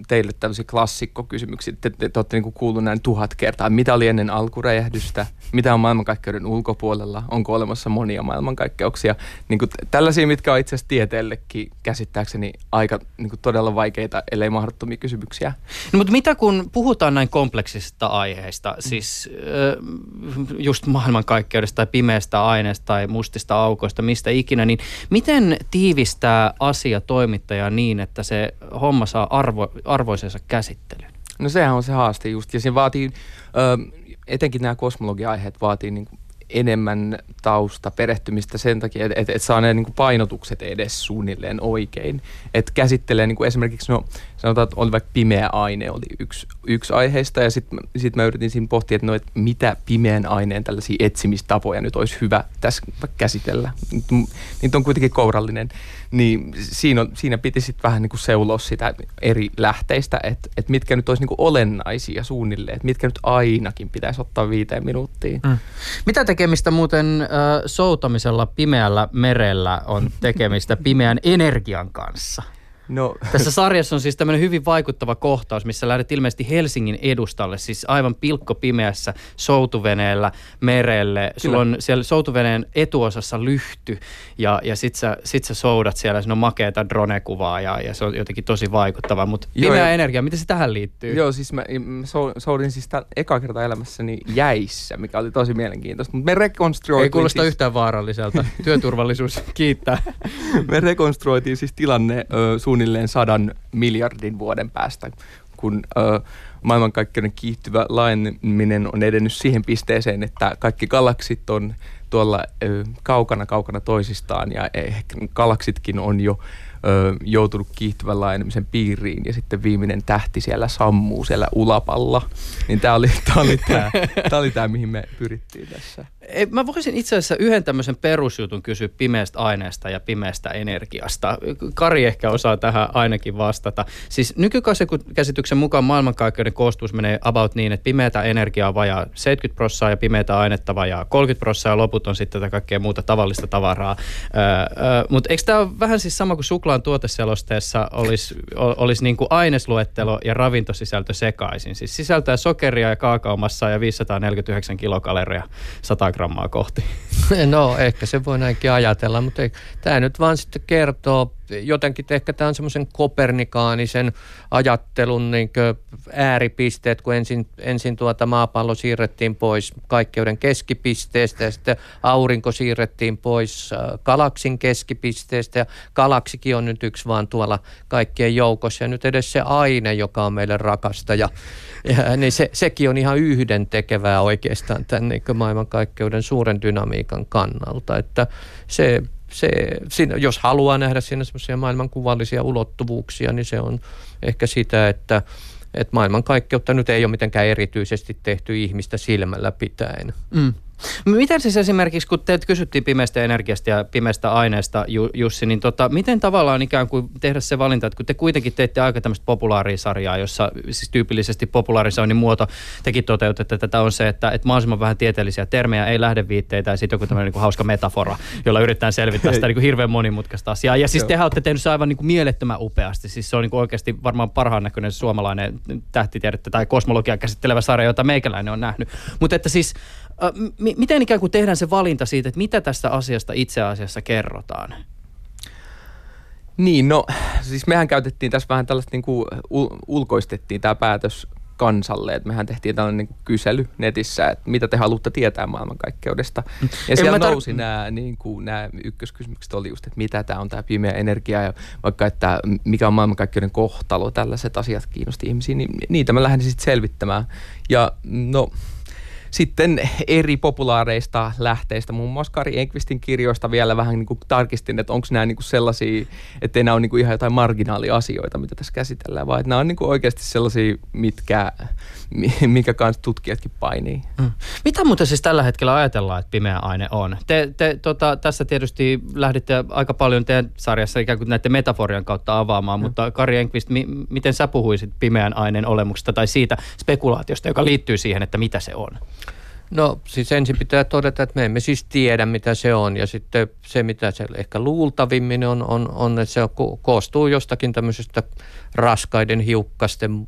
teille tällaisia klassikkokysymyksiä. Te, te, te olette niin kuullut näin tuhat kertaa. Mitä oli ennen alkuräjähdystä? Mitä on maailmankaikkeuden ulkopuolella? Onko olemassa monia maailmankaikkeuksia? Niin kuin tällaisia, mitkä on itse asiassa tieteellekin käsittääkseni aika niin kuin todella vaikeita, ellei mahdottomia kysymyksiä. No, mutta mitä kun puhutaan näin kompleksisista aiheista, siis just maailmankaikkeudesta, tähtitiedestä tai pimeästä aineesta tai mustista aukoista, mistä ikinä, niin miten tiivistää asia toimittajaa niin, että se homma saa arvo, arvoisensa käsittelyn? No sehän on se haaste just, ja siinä vaatii, ö, etenkin nämä kosmologia-aiheet vaatii niin kuin enemmän tausta, perehtymistä sen takia, että et, et saa ne niin kuin painotukset edes suunnilleen oikein. Että käsittelee niin kuin esimerkiksi, no sanotaan, että oli vaikka pimeä aine oli yksi, yksi aiheista ja sitten sit mä yritin siinä pohtia, että no, et mitä pimeän aineen tällaisia etsimistapoja nyt olisi hyvä tässä käsitellä. Niitä on kuitenkin kourallinen. Niin siinä, on, siinä piti sitten vähän niin kuin seuloa sitä eri lähteistä, että, että mitkä nyt olisi niin kuin olennaisia suunnilleen, että mitkä nyt ainakin pitäisi ottaa viiteen minuuttiin. Mm. Mitä tekemistä muuten äh, soutamisella pimeällä merellä on tekemistä pimeän energian kanssa? No. Tässä sarjassa on siis tämmöinen hyvin vaikuttava kohtaus, missä lähdet ilmeisesti Helsingin edustalle, siis aivan pilkko pimeässä soutuveneellä merelle. Sulla on siellä soutuveneen etuosassa lyhty ja, ja sit sä, sit sä soudat siellä, siinä on makeata drone-kuvaa ja, ja se on jotenkin tosi vaikuttava. Mutta pimeä ja, energia, miten se tähän liittyy? Joo, siis mä, mä soudin siis tämän eka kertaa elämässäni jäissä, mikä oli tosi mielenkiintoista. Mutta me rekonstruoitiin Ei kuulosta siis... yhtään vaaralliselta. Työturvallisuus kiittää. me rekonstruoitiin siis tilanne ö, suunnilleen sadan miljardin vuoden päästä, kun ö, maailmankaikkeuden kiihtyvä laajeneminen on edennyt siihen pisteeseen, että kaikki galaksit on tuolla ö, kaukana kaukana toisistaan ja ehkä galaksitkin on jo joutunut kiihtyvän laajenemisen piiriin ja sitten viimeinen tähti siellä sammuu siellä ulapalla. Niin tämä oli tämä, oli tämä, tämä, oli mihin me pyrittiin tässä. Ei, mä voisin itse asiassa yhden tämmöisen perusjutun kysyä pimeästä aineesta ja pimeästä energiasta. Kari ehkä osaa tähän ainakin vastata. Siis nykykäsityksen mukaan maailmankaikkeuden koostuus menee about niin, että pimeätä energiaa vajaa 70 prosenttia ja pimeätä ainetta vajaa 30 prosenttia ja loput on sitten tätä kaikkea muuta tavallista tavaraa. Mutta eikö tämä vähän siis sama kuin suklaan tuoteselosteessa olisi, olisi niin kuin ainesluettelo ja ravintosisältö sekaisin? Siis sisältää sokeria ja kaakaomassa ja 549 kilokaloria 100 grammaa kohti. No ehkä se voi näinkin ajatella, mutta tämä nyt vaan sitten kertoo jotenkin ehkä tämä on semmoisen kopernikaanisen ajattelun niin ääripisteet, kun ensin, ensin tuota maapallo siirrettiin pois kaikkeuden keskipisteestä ja sitten aurinko siirrettiin pois äh, galaksin keskipisteestä. Ja galaksikin on nyt yksi vaan tuolla kaikkien joukossa. Ja nyt edes se aine, joka on meille rakasta ja, ja niin se, sekin on ihan yhden tekevää oikeastaan tämän niin maailmankaikkeuden suuren dynamiikan kannalta, että se se, jos haluaa nähdä siinä semmoisia maailmankuvallisia ulottuvuuksia, niin se on ehkä sitä, että, että maailmankaikkeutta nyt ei ole mitenkään erityisesti tehty ihmistä silmällä pitäen. Mm. Miten siis esimerkiksi, kun teet kysyttiin pimeästä energiasta ja pimeästä aineesta, Jussi, niin tota, miten tavallaan ikään kuin tehdä se valinta, että kun te kuitenkin teette aika tämmöistä populaarisarjaa, jossa siis tyypillisesti populaarisoinnin muoto tekin toteutatte tätä on se, että, että mahdollisimman vähän tieteellisiä termejä, ei lähdeviitteitä ja sitten joku tämmöinen niin hauska metafora, jolla yritetään selvittää sitä niin kuin hirveän monimutkaista asiaa. Ja siis tehän olette tehnyt se aivan niin kuin mielettömän upeasti. Siis se on niin kuin oikeasti varmaan parhaan näköinen suomalainen tähtitiedettä tai kosmologia käsittelevä sarja, jota meikäläinen on nähnyt. Mutta että siis m- miten ikään kuin tehdään se valinta siitä, että mitä tästä asiasta itse asiassa kerrotaan? Niin, no siis mehän käytettiin tässä vähän tällaista niin kuin ul- ulkoistettiin tämä päätös kansalle. että mehän tehtiin tällainen niin kysely netissä, että mitä te haluatte tietää maailmankaikkeudesta. Ja en siellä tar- nousi nämä, niin kuin, nämä ykköskysymykset oli just, että mitä tämä on tämä pimeä energia ja vaikka, että mikä on maailmankaikkeuden kohtalo, tällaiset asiat kiinnosti ihmisiä, niin niitä mä lähdin sitten selvittämään. Ja no sitten eri populaareista lähteistä, muun muassa Kari Enqvistin kirjoista vielä vähän niin kuin tarkistin, että onko nämä niin kuin sellaisia, että nämä on niin kuin ihan jotain marginaaliasioita, mitä tässä käsitellään, vaan että nämä on niin kuin oikeasti sellaisia, mitkä, mikä kanssa tutkijatkin painii. Mm. Mitä muuten siis tällä hetkellä ajatellaan, että pimeä aine on? Te, te tota, tässä tietysti lähditte aika paljon teidän sarjassa ikään kuin näiden metaforian kautta avaamaan, mm. mutta Kari Enqvist, mi, miten sä puhuisit pimeän aineen olemuksesta tai siitä spekulaatiosta, joka liittyy siihen, että mitä se on? No siis ensin pitää todeta, että me emme siis tiedä mitä se on. Ja sitten se mitä se ehkä luultavimmin on, on, on että se koostuu jostakin tämmöisestä raskaiden hiukkasten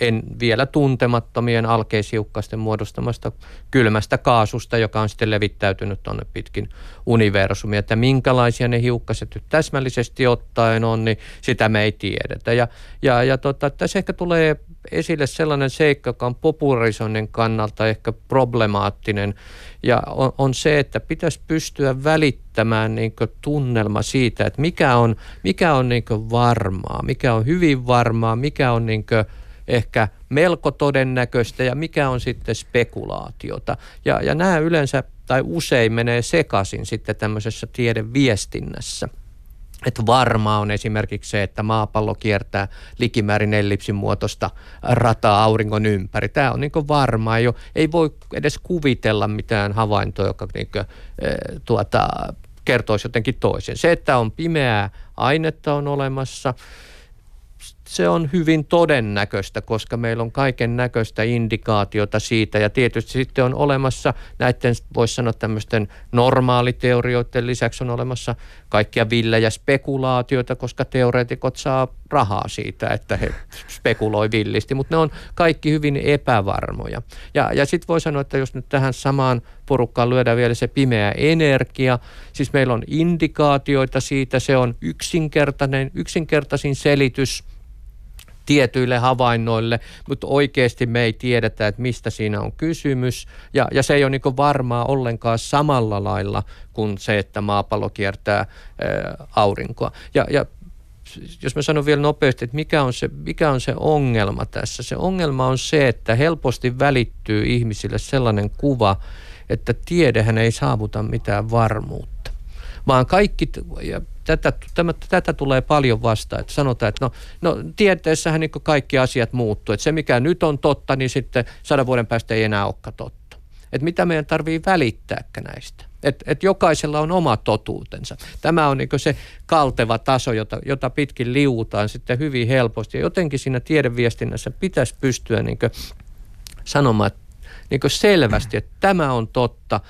en vielä tuntemattomien alkeishiukkasten muodostamasta kylmästä kaasusta, joka on sitten levittäytynyt tuonne pitkin universumia. Että minkälaisia ne hiukkaset nyt täsmällisesti ottaen on, niin sitä me ei tiedetä. Ja, ja, ja tota, tässä ehkä tulee esille sellainen seikka, joka on popularisoinnin kannalta ehkä problemaattinen, ja on, on se, että pitäisi pystyä välittämään niin tunnelma siitä, että mikä on, mikä on niin varmaa, mikä on hyvin varmaa, mikä on niin ehkä melko todennäköistä ja mikä on sitten spekulaatiota. Ja, ja nämä yleensä tai usein menee sekaisin sitten tämmöisessä tiedeviestinnässä. Että varmaa on esimerkiksi se, että maapallo kiertää likimäärin ellipsin muotoista rataa auringon ympäri. Tämä on niin varmaa. Ole, ei voi edes kuvitella mitään havaintoa, joka niin kuin, tuota, kertoisi jotenkin toisen. Se, että on pimeää ainetta on olemassa – se on hyvin todennäköistä, koska meillä on kaiken näköistä indikaatiota siitä. Ja tietysti sitten on olemassa näiden, voisi sanoa tämmöisten normaaliteorioiden lisäksi on olemassa kaikkia villejä spekulaatioita, koska teoreetikot saa rahaa siitä, että he spekuloi villisti, mutta ne on kaikki hyvin epävarmoja. Ja, ja sitten voi sanoa, että jos nyt tähän samaan porukkaan lyödään vielä se pimeä energia, siis meillä on indikaatioita siitä, se on yksinkertainen, yksinkertaisin selitys – tietyille havainnoille, mutta oikeasti me ei tiedetä, että mistä siinä on kysymys. Ja, ja se ei ole niin varmaa ollenkaan samalla lailla kuin se, että maapallo kiertää ää, aurinkoa. Ja, ja jos mä sanon vielä nopeasti, että mikä on, se, mikä on se ongelma tässä. Se ongelma on se, että helposti välittyy ihmisille sellainen kuva, että tiedehän ei saavuta mitään varmuutta. Vaan kaikki, ja tätä, tämä, tätä tulee paljon vastaan, että sanotaan, että no, no tieteessähän niin kaikki asiat muuttuu, että se mikä nyt on totta, niin sitten sadan vuoden päästä ei enää olekaan totta. Että mitä meidän tarvii välittääkään näistä. Että et jokaisella on oma totuutensa. Tämä on niin se kalteva taso, jota, jota pitkin liuutaan sitten hyvin helposti. Ja jotenkin siinä tiedeviestinnässä pitäisi pystyä niin sanomaan niin selvästi, että tämä on totta.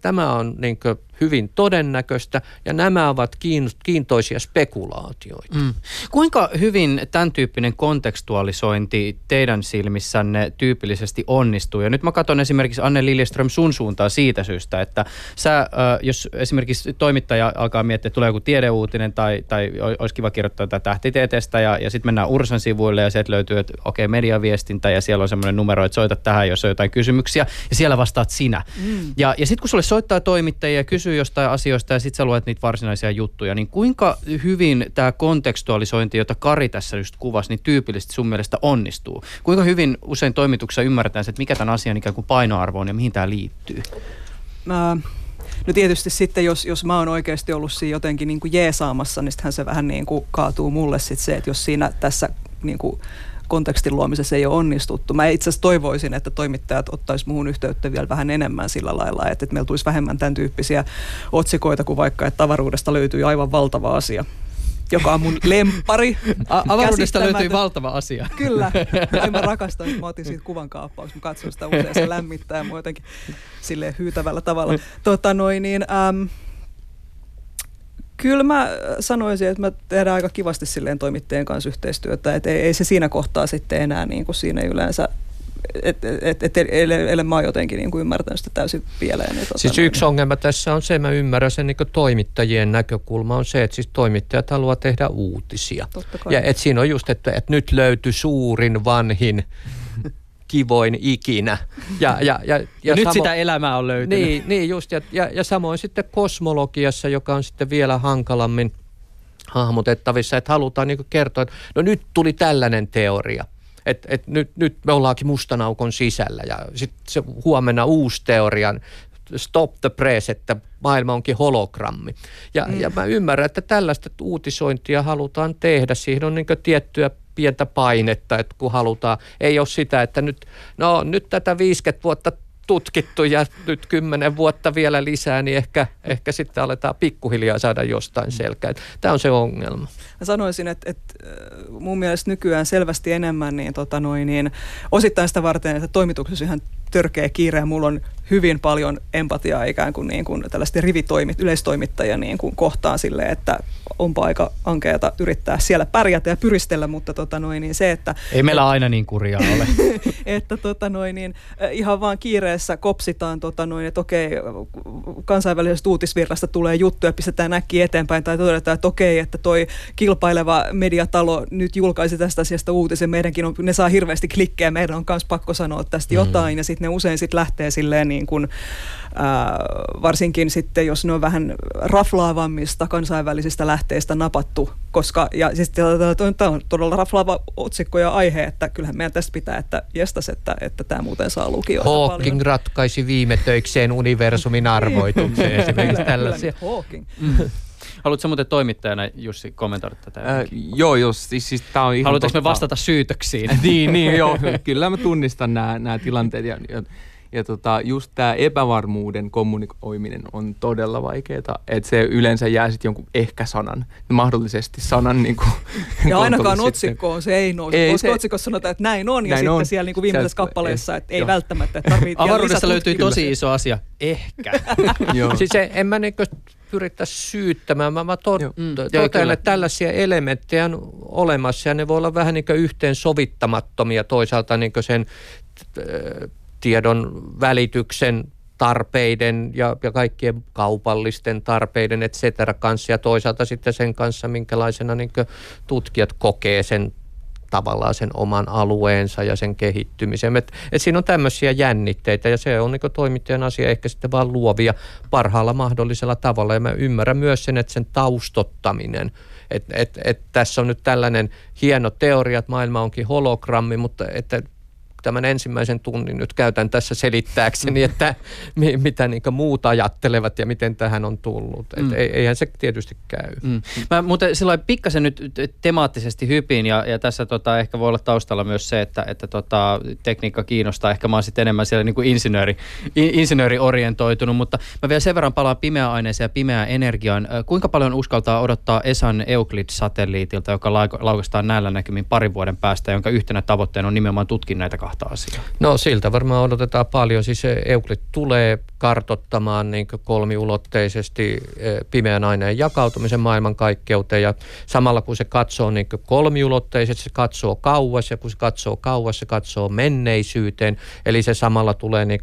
Tämä on niin hyvin todennäköistä ja nämä ovat kiintoisia spekulaatioita. Mm. Kuinka hyvin tämän tyyppinen kontekstualisointi teidän silmissänne tyypillisesti onnistuu? Ja nyt mä katson esimerkiksi Anne Liljeström sun suuntaan siitä syystä, että sä, jos esimerkiksi toimittaja alkaa miettiä, että tulee joku tiedeuutinen tai, tai olisi kiva kirjoittaa tätä tähtitieteestä ja, ja sitten mennään Ursan sivuille ja sieltä löytyy, että okei, okay, mediaviestintä ja siellä on semmoinen numero, että soita tähän, jos on jotain kysymyksiä ja siellä vastaat sinä. Mm. Ja, ja sitten kun sulle soittaa toimittajia ja kysyy jostain asioista ja sitten sä luet niitä varsinaisia juttuja, niin kuinka hyvin tämä kontekstualisointi, jota Kari tässä just kuvasi, niin tyypillisesti sun mielestä onnistuu? Kuinka hyvin usein toimituksessa ymmärretään se, että mikä tämän asian ikään kuin painoarvo on ja mihin tämä liittyy? Mä No tietysti sitten, jos, jos mä oon oikeasti ollut siinä jotenkin niin kuin jeesaamassa, niin sittenhän se vähän niin kuin kaatuu mulle sitten se, että jos siinä tässä niin kuin kontekstin luomisessa ei ole onnistuttu. Mä itse asiassa toivoisin, että toimittajat ottaisi muuhun yhteyttä vielä vähän enemmän sillä lailla, että, että meillä tulisi vähemmän tämän tyyppisiä otsikoita kuin vaikka, että avaruudesta löytyy aivan valtava asia joka on mun lempari. A- avaruudesta löytyy valtava asia. Kyllä. Ai mä rakastan, että mä otin siitä kuvan kaappaus. Mä katson sitä usein, se lämmittää mua jotenkin silleen hyytävällä tavalla. Tota noin, niin, äm, Kyllä mä sanoisin, että mä tehdään aika kivasti silleen toimittajien kanssa yhteistyötä, että ei, ei se siinä kohtaa sitten enää niin kuin siinä yleensä että et, et, ellei mä oon jotenkin niin kuin ymmärtänyt sitä täysin pieleen. Niin, tota, siis yksi ongelma tässä on se, mä ymmärrän sen niin toimittajien näkökulma on se, että siis toimittajat haluaa tehdä uutisia. Ja et siinä on just, että, että nyt löytyi suurin, vanhin kivoin ikinä. Ja, ja, ja, ja, ja nyt samo- sitä elämää on löytynyt. Niin, niin just, ja, ja, ja samoin sitten kosmologiassa, joka on sitten vielä hankalammin hahmotettavissa, että halutaan niin kertoa, että no nyt tuli tällainen teoria. Että et nyt, nyt me ollaankin mustan aukon sisällä ja sitten se huomenna uusi teorian stop the press, että maailma onkin hologrammi. Ja, mm. ja mä ymmärrän, että tällaista uutisointia halutaan tehdä. Siihen on niin tiettyä pientä painetta, että kun halutaan, ei ole sitä, että nyt, no nyt tätä 50 vuotta tutkittu ja nyt kymmenen vuotta vielä lisää, niin ehkä, ehkä sitten aletaan pikkuhiljaa saada jostain selkää. Tämä on se ongelma. Mä sanoisin, että, että äh, mun mielestä nykyään selvästi enemmän niin, tota noin, niin osittain sitä varten, että toimituksessa ihan törkeä kiire ja mulla on hyvin paljon empatiaa ikään kuin, niin kuin tällaisten rivitoimit, yleistoimittajia niin kuin kohtaan sille, että onpa aika ankeata yrittää siellä pärjätä ja pyristellä, mutta tota noin, niin se, että... Ei meillä aina niin kurjaa ole. että tota noin, niin, ihan vaan kiireessä kopsitaan, tota noin, että okei, kansainvälisestä uutisvirrasta tulee juttuja, pistetään näkki eteenpäin tai todetaan, että okei, että toi kilpaileva mediatalo nyt julkaisi tästä asiasta uutisen, meidänkin on, ne saa hirveästi klikkejä, meidän on myös pakko sanoa tästä mm. jotain ja sitten ne usein sitten lähtee silleen niin kuin, ää, varsinkin sitten, jos ne on vähän raflaavammista kansainvälisistä lähteistä napattu, koska, ja siis tämä on todella raflaava otsikko ja aihe, että kyllähän meidän tästä pitää, että jestas, että, että tämä muuten saa lukijoita Hawking paljon. ratkaisi viime töikseen universumin arvoituksen esimerkiksi tällaisia. Hawking. Mm. Haluatko muuten toimittajana, Jussi, kommentoida tätä? Äh, joo, jos, siis, siis tää on ihan Haluatteko me vastata syytöksiin? niin, niin, joo. Kyllä mä tunnistan nämä, nämä tilanteet ja, ja ja tota, just tämä epävarmuuden kommunikoiminen on todella vaikeaa, että se yleensä jää sitten jonkun ehkä-sanan, mahdollisesti sanan niin kuin, Ja ainakaan otsikkoon se ei nouse, ei, koska se, otsikossa sanotaan, että näin on, ja näin sitten on. siellä niin kuin viimeisessä kappaleessa, että ei välttämättä tarvitse Avaruudessa löytyy tosi iso asia, ehkä. Joo. siis en mä niin pyrittäisi syyttämään. Mä, mä to, mm, totean, että tällaisia elementtejä on olemassa ja ne voi olla vähän niin yhteen sovittamattomia toisaalta niin sen tiedon välityksen tarpeiden ja, ja kaikkien kaupallisten tarpeiden, et cetera, kanssa ja toisaalta sitten sen kanssa, minkälaisena niin tutkijat kokee sen tavallaan sen oman alueensa ja sen kehittymisen. Et, et siinä on tämmöisiä jännitteitä ja se on niin toimittajan asia ehkä sitten vaan luovia parhaalla mahdollisella tavalla. Ja mä ymmärrän myös sen, että sen taustottaminen, että et, et tässä on nyt tällainen hieno teoria, että maailma onkin hologrammi, mutta että tämän ensimmäisen tunnin nyt käytän tässä selittääkseni, että mi, mitä niin muut ajattelevat ja miten tähän on tullut. Et mm. eihän se tietysti käy. Mm. Mä muuten silloin pikkasen nyt temaattisesti hypin ja, ja tässä tota, ehkä voi olla taustalla myös se, että, että tota, tekniikka kiinnostaa. Ehkä mä oon sitten enemmän siellä niin kuin insinööri, insinööriorientoitunut, mutta mä vielä sen verran palaan pimeään aineeseen ja pimeään energiaan. Kuinka paljon uskaltaa odottaa ESAn Euclid-satelliitilta, joka laukastaan näillä näkymin parin vuoden päästä, jonka yhtenä tavoitteena on nimenomaan tutkia näitä kahta asiaa? No siltä varmaan odotetaan paljon. Siis Euclid tulee kartottamaan niin kolmiulotteisesti eh, pimeän aineen jakautumisen maailmankaikkeuteen ja samalla kun se katsoo niin kolmiulotteisesti, se katsoo kauas ja kun se katsoo kauas, se katsoo menneisyyteen. Eli se samalla tulee niin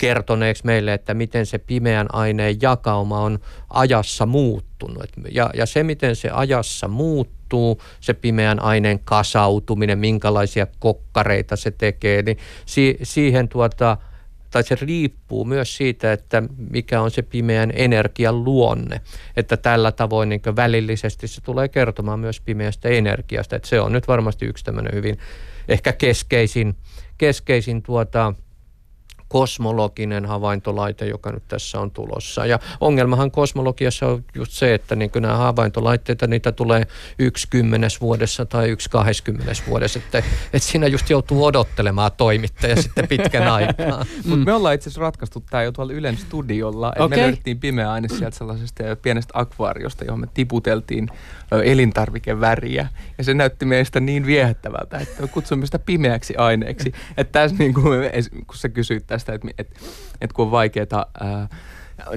kertoneeksi meille, että miten se pimeän aineen jakauma on ajassa muuttunut. Ja, ja se, miten se ajassa muuttuu, se pimeän aineen kasautuminen, minkälaisia kokkareita se tekee, niin si, siihen tuota, tai se riippuu myös siitä, että mikä on se pimeän energian luonne. Että tällä tavoin niin välillisesti se tulee kertomaan myös pimeästä energiasta. Että se on nyt varmasti yksi tämmöinen hyvin ehkä keskeisin, keskeisin tuota, kosmologinen havaintolaite, joka nyt tässä on tulossa. Ja ongelmahan kosmologiassa on just se, että niin nämä havaintolaitteita, niitä tulee yksi kymmenes vuodessa tai yksi kahdeskymmenes vuodessa. Että, että siinä just joutuu odottelemaan toimittaja sitten pitkän aikaa. Mm. Mutta me ollaan itse asiassa ratkaistu tämä jo tuolla Ylen studiolla. Okay. Me löydettiin pimeä aine sieltä sellaisesta pienestä akvaariosta, johon me tiputeltiin elintarvikeväriä. Ja se näytti meistä niin viehättävältä, että kutsumme sitä pimeäksi aineeksi. Että tässä niin kuin, kun sä kysyit tästä, että, että, että kun on vaikeaa ää,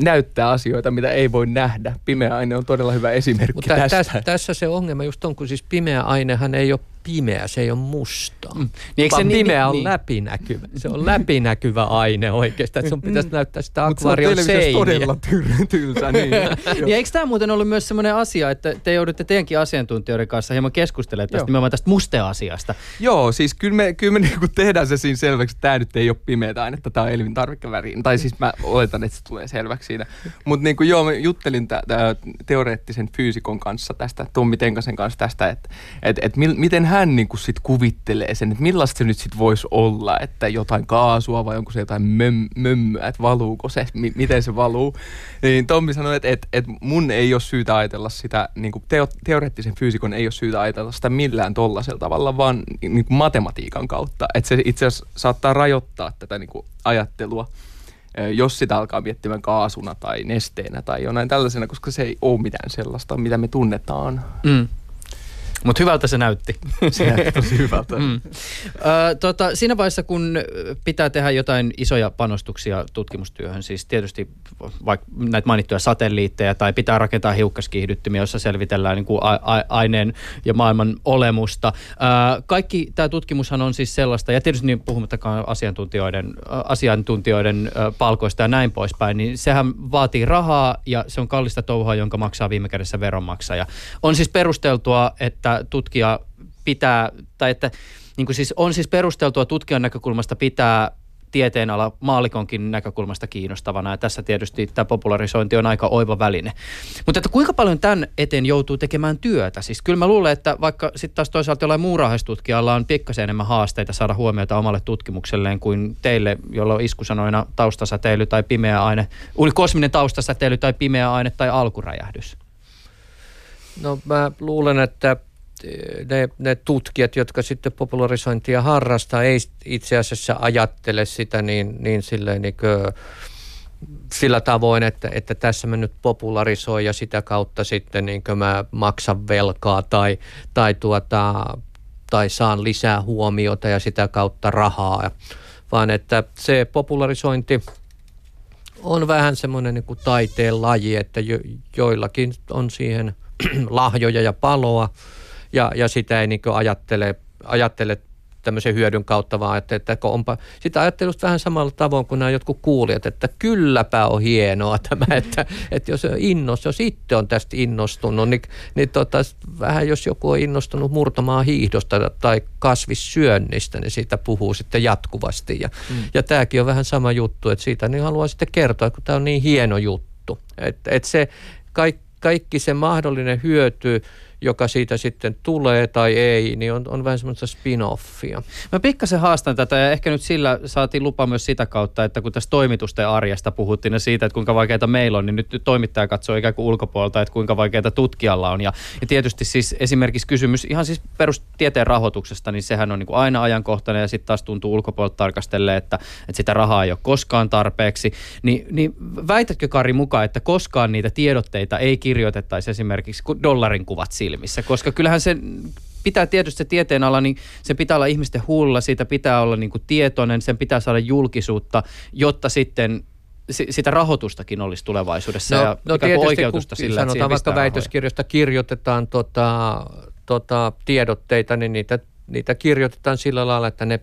näyttää asioita, mitä ei voi nähdä. Pimeä aine on todella hyvä esimerkki Mutta tästä. Tässä, tässä se ongelma just on, kun siis pimeä ainehan ei ole pimeä, se ei ole musta. Mm. Niin Vaan se niin- pimeä niin, on niin. läpinäkyvä. Se on läpinäkyvä aine oikeastaan. Sun pitäisi mm. näyttää sitä akvaarion seiniä. todella tyr- tylsä. Niin. niin eikö tämä muuten ollut myös sellainen asia, että te joudutte teidänkin asiantuntijoiden kanssa hieman keskustelemaan tästä nimenomaan tästä musteasiasta? Joo, siis kyllä me, kyllä me niinku tehdään se siinä selväksi, että tämä nyt ei ole pimeätä ainetta, tämä on elintarvikeväriin. Tai siis mä oletan, että se tulee selväksi siinä. Mutta niin joo, mä juttelin tä, tä, teoreettisen fyysikon kanssa tästä, Tommi Tenkasen kanssa tästä, että et, et miten hän niin kuin sit kuvittelee sen, että millaista se nyt sitten voisi olla, että jotain kaasua vai onko se jotain möm, mömmöä, että valuuko se, m- miten se valuu. Niin Tommi sanoi, että, että, että mun ei ole syytä ajatella sitä, niin kuin teo, teoreettisen fyysikon ei ole syytä ajatella sitä millään tollaisella tavalla, vaan niin kuin matematiikan kautta. Että se itse asiassa saattaa rajoittaa tätä niin kuin ajattelua jos sitä alkaa miettimään kaasuna tai nesteenä tai jonain tällaisena, koska se ei ole mitään sellaista, mitä me tunnetaan. Mm. Mutta hyvältä se näytti. Se näytti tosi hyvältä. Mm. Ö, tota, siinä vaiheessa, kun pitää tehdä jotain isoja panostuksia tutkimustyöhön, siis tietysti vaikka näitä mainittuja satelliitteja tai pitää rakentaa hiukkaskiihdyttimiä, jossa selvitellään niin kuin a- a- aineen ja maailman olemusta. Ö, kaikki tämä tutkimushan on siis sellaista, ja tietysti niin puhumattakaan asiantuntijoiden, asiantuntijoiden palkoista ja näin poispäin, niin sehän vaatii rahaa ja se on kallista touhua, jonka maksaa viime kädessä veronmaksaja. On siis perusteltua, että tutkija pitää, tai että niin kuin siis on siis perusteltua tutkijan näkökulmasta pitää tieteenala maalikonkin näkökulmasta kiinnostavana ja tässä tietysti tämä popularisointi on aika oiva väline. Mutta että kuinka paljon tämän eteen joutuu tekemään työtä? Siis kyllä mä luulen, että vaikka sitten taas toisaalta jollain muurahaistutkijalla on pikkasen enemmän haasteita saada huomiota omalle tutkimukselleen kuin teille, jolla on iskusanoina taustasäteily tai pimeä aine, kosminen taustasäteily tai pimeä aine tai alkuräjähdys. No mä luulen, että ne, ne tutkijat, jotka sitten popularisointia harrastaa, ei itse asiassa ajattele sitä niin, niin silleen niin kuin, sillä tavoin, että, että tässä mä nyt popularisoin ja sitä kautta sitten niin mä maksan velkaa tai, tai, tuota, tai saan lisää huomiota ja sitä kautta rahaa, vaan että se popularisointi on vähän semmoinen niin taiteen laji, että jo, joillakin on siihen lahjoja ja paloa ja, ja sitä ei niin ajattele, ajattele tämmöisen hyödyn kautta, vaan että, että onpa, sitä ajattelusta vähän samalla tavoin kuin nämä jotkut kuulijat, että kylläpä on hienoa tämä, että, että jos innos, jos itse on tästä innostunut, niin, niin tota, vähän jos joku on innostunut murtamaan hiihdosta tai kasvissyönnistä, niin siitä puhuu sitten jatkuvasti. Ja, mm. ja tämäkin on vähän sama juttu, että siitä niin haluan sitten kertoa, kun tämä on niin hieno juttu. Että et se kaikki, kaikki se mahdollinen hyöty, joka siitä sitten tulee tai ei, niin on, on vähän semmoista spin-offia. Mä pikkasen haastan tätä ja ehkä nyt sillä saatiin lupa myös sitä kautta, että kun tässä toimitusten arjesta puhuttiin ja siitä, että kuinka vaikeita meillä on, niin nyt toimittaja katsoo ikään kuin ulkopuolelta, että kuinka vaikeita tutkijalla on. Ja, ja tietysti siis esimerkiksi kysymys ihan siis perustieteen rahoituksesta, niin sehän on niin kuin aina ajankohtainen ja sitten taas tuntuu ulkopuolelta tarkastelle, että, että sitä rahaa ei ole koskaan tarpeeksi. Ni, niin väitätkö Kari mukaan, että koskaan niitä tiedotteita ei kirjoitettaisi esimerkiksi dollarin kuvat sille? Silmissä, koska kyllähän se pitää tietysti se tieteenala, niin se pitää olla ihmisten huulla, siitä pitää olla niin kuin tietoinen, sen pitää saada julkisuutta, jotta sitten sitä rahoitustakin olisi tulevaisuudessa no, ja no tietysti, oikeutusta sillä, sanotaan vaikka väitöskirjasta kirjoitetaan tota, tota, tiedotteita, niin niitä, niitä kirjoitetaan sillä lailla, että ne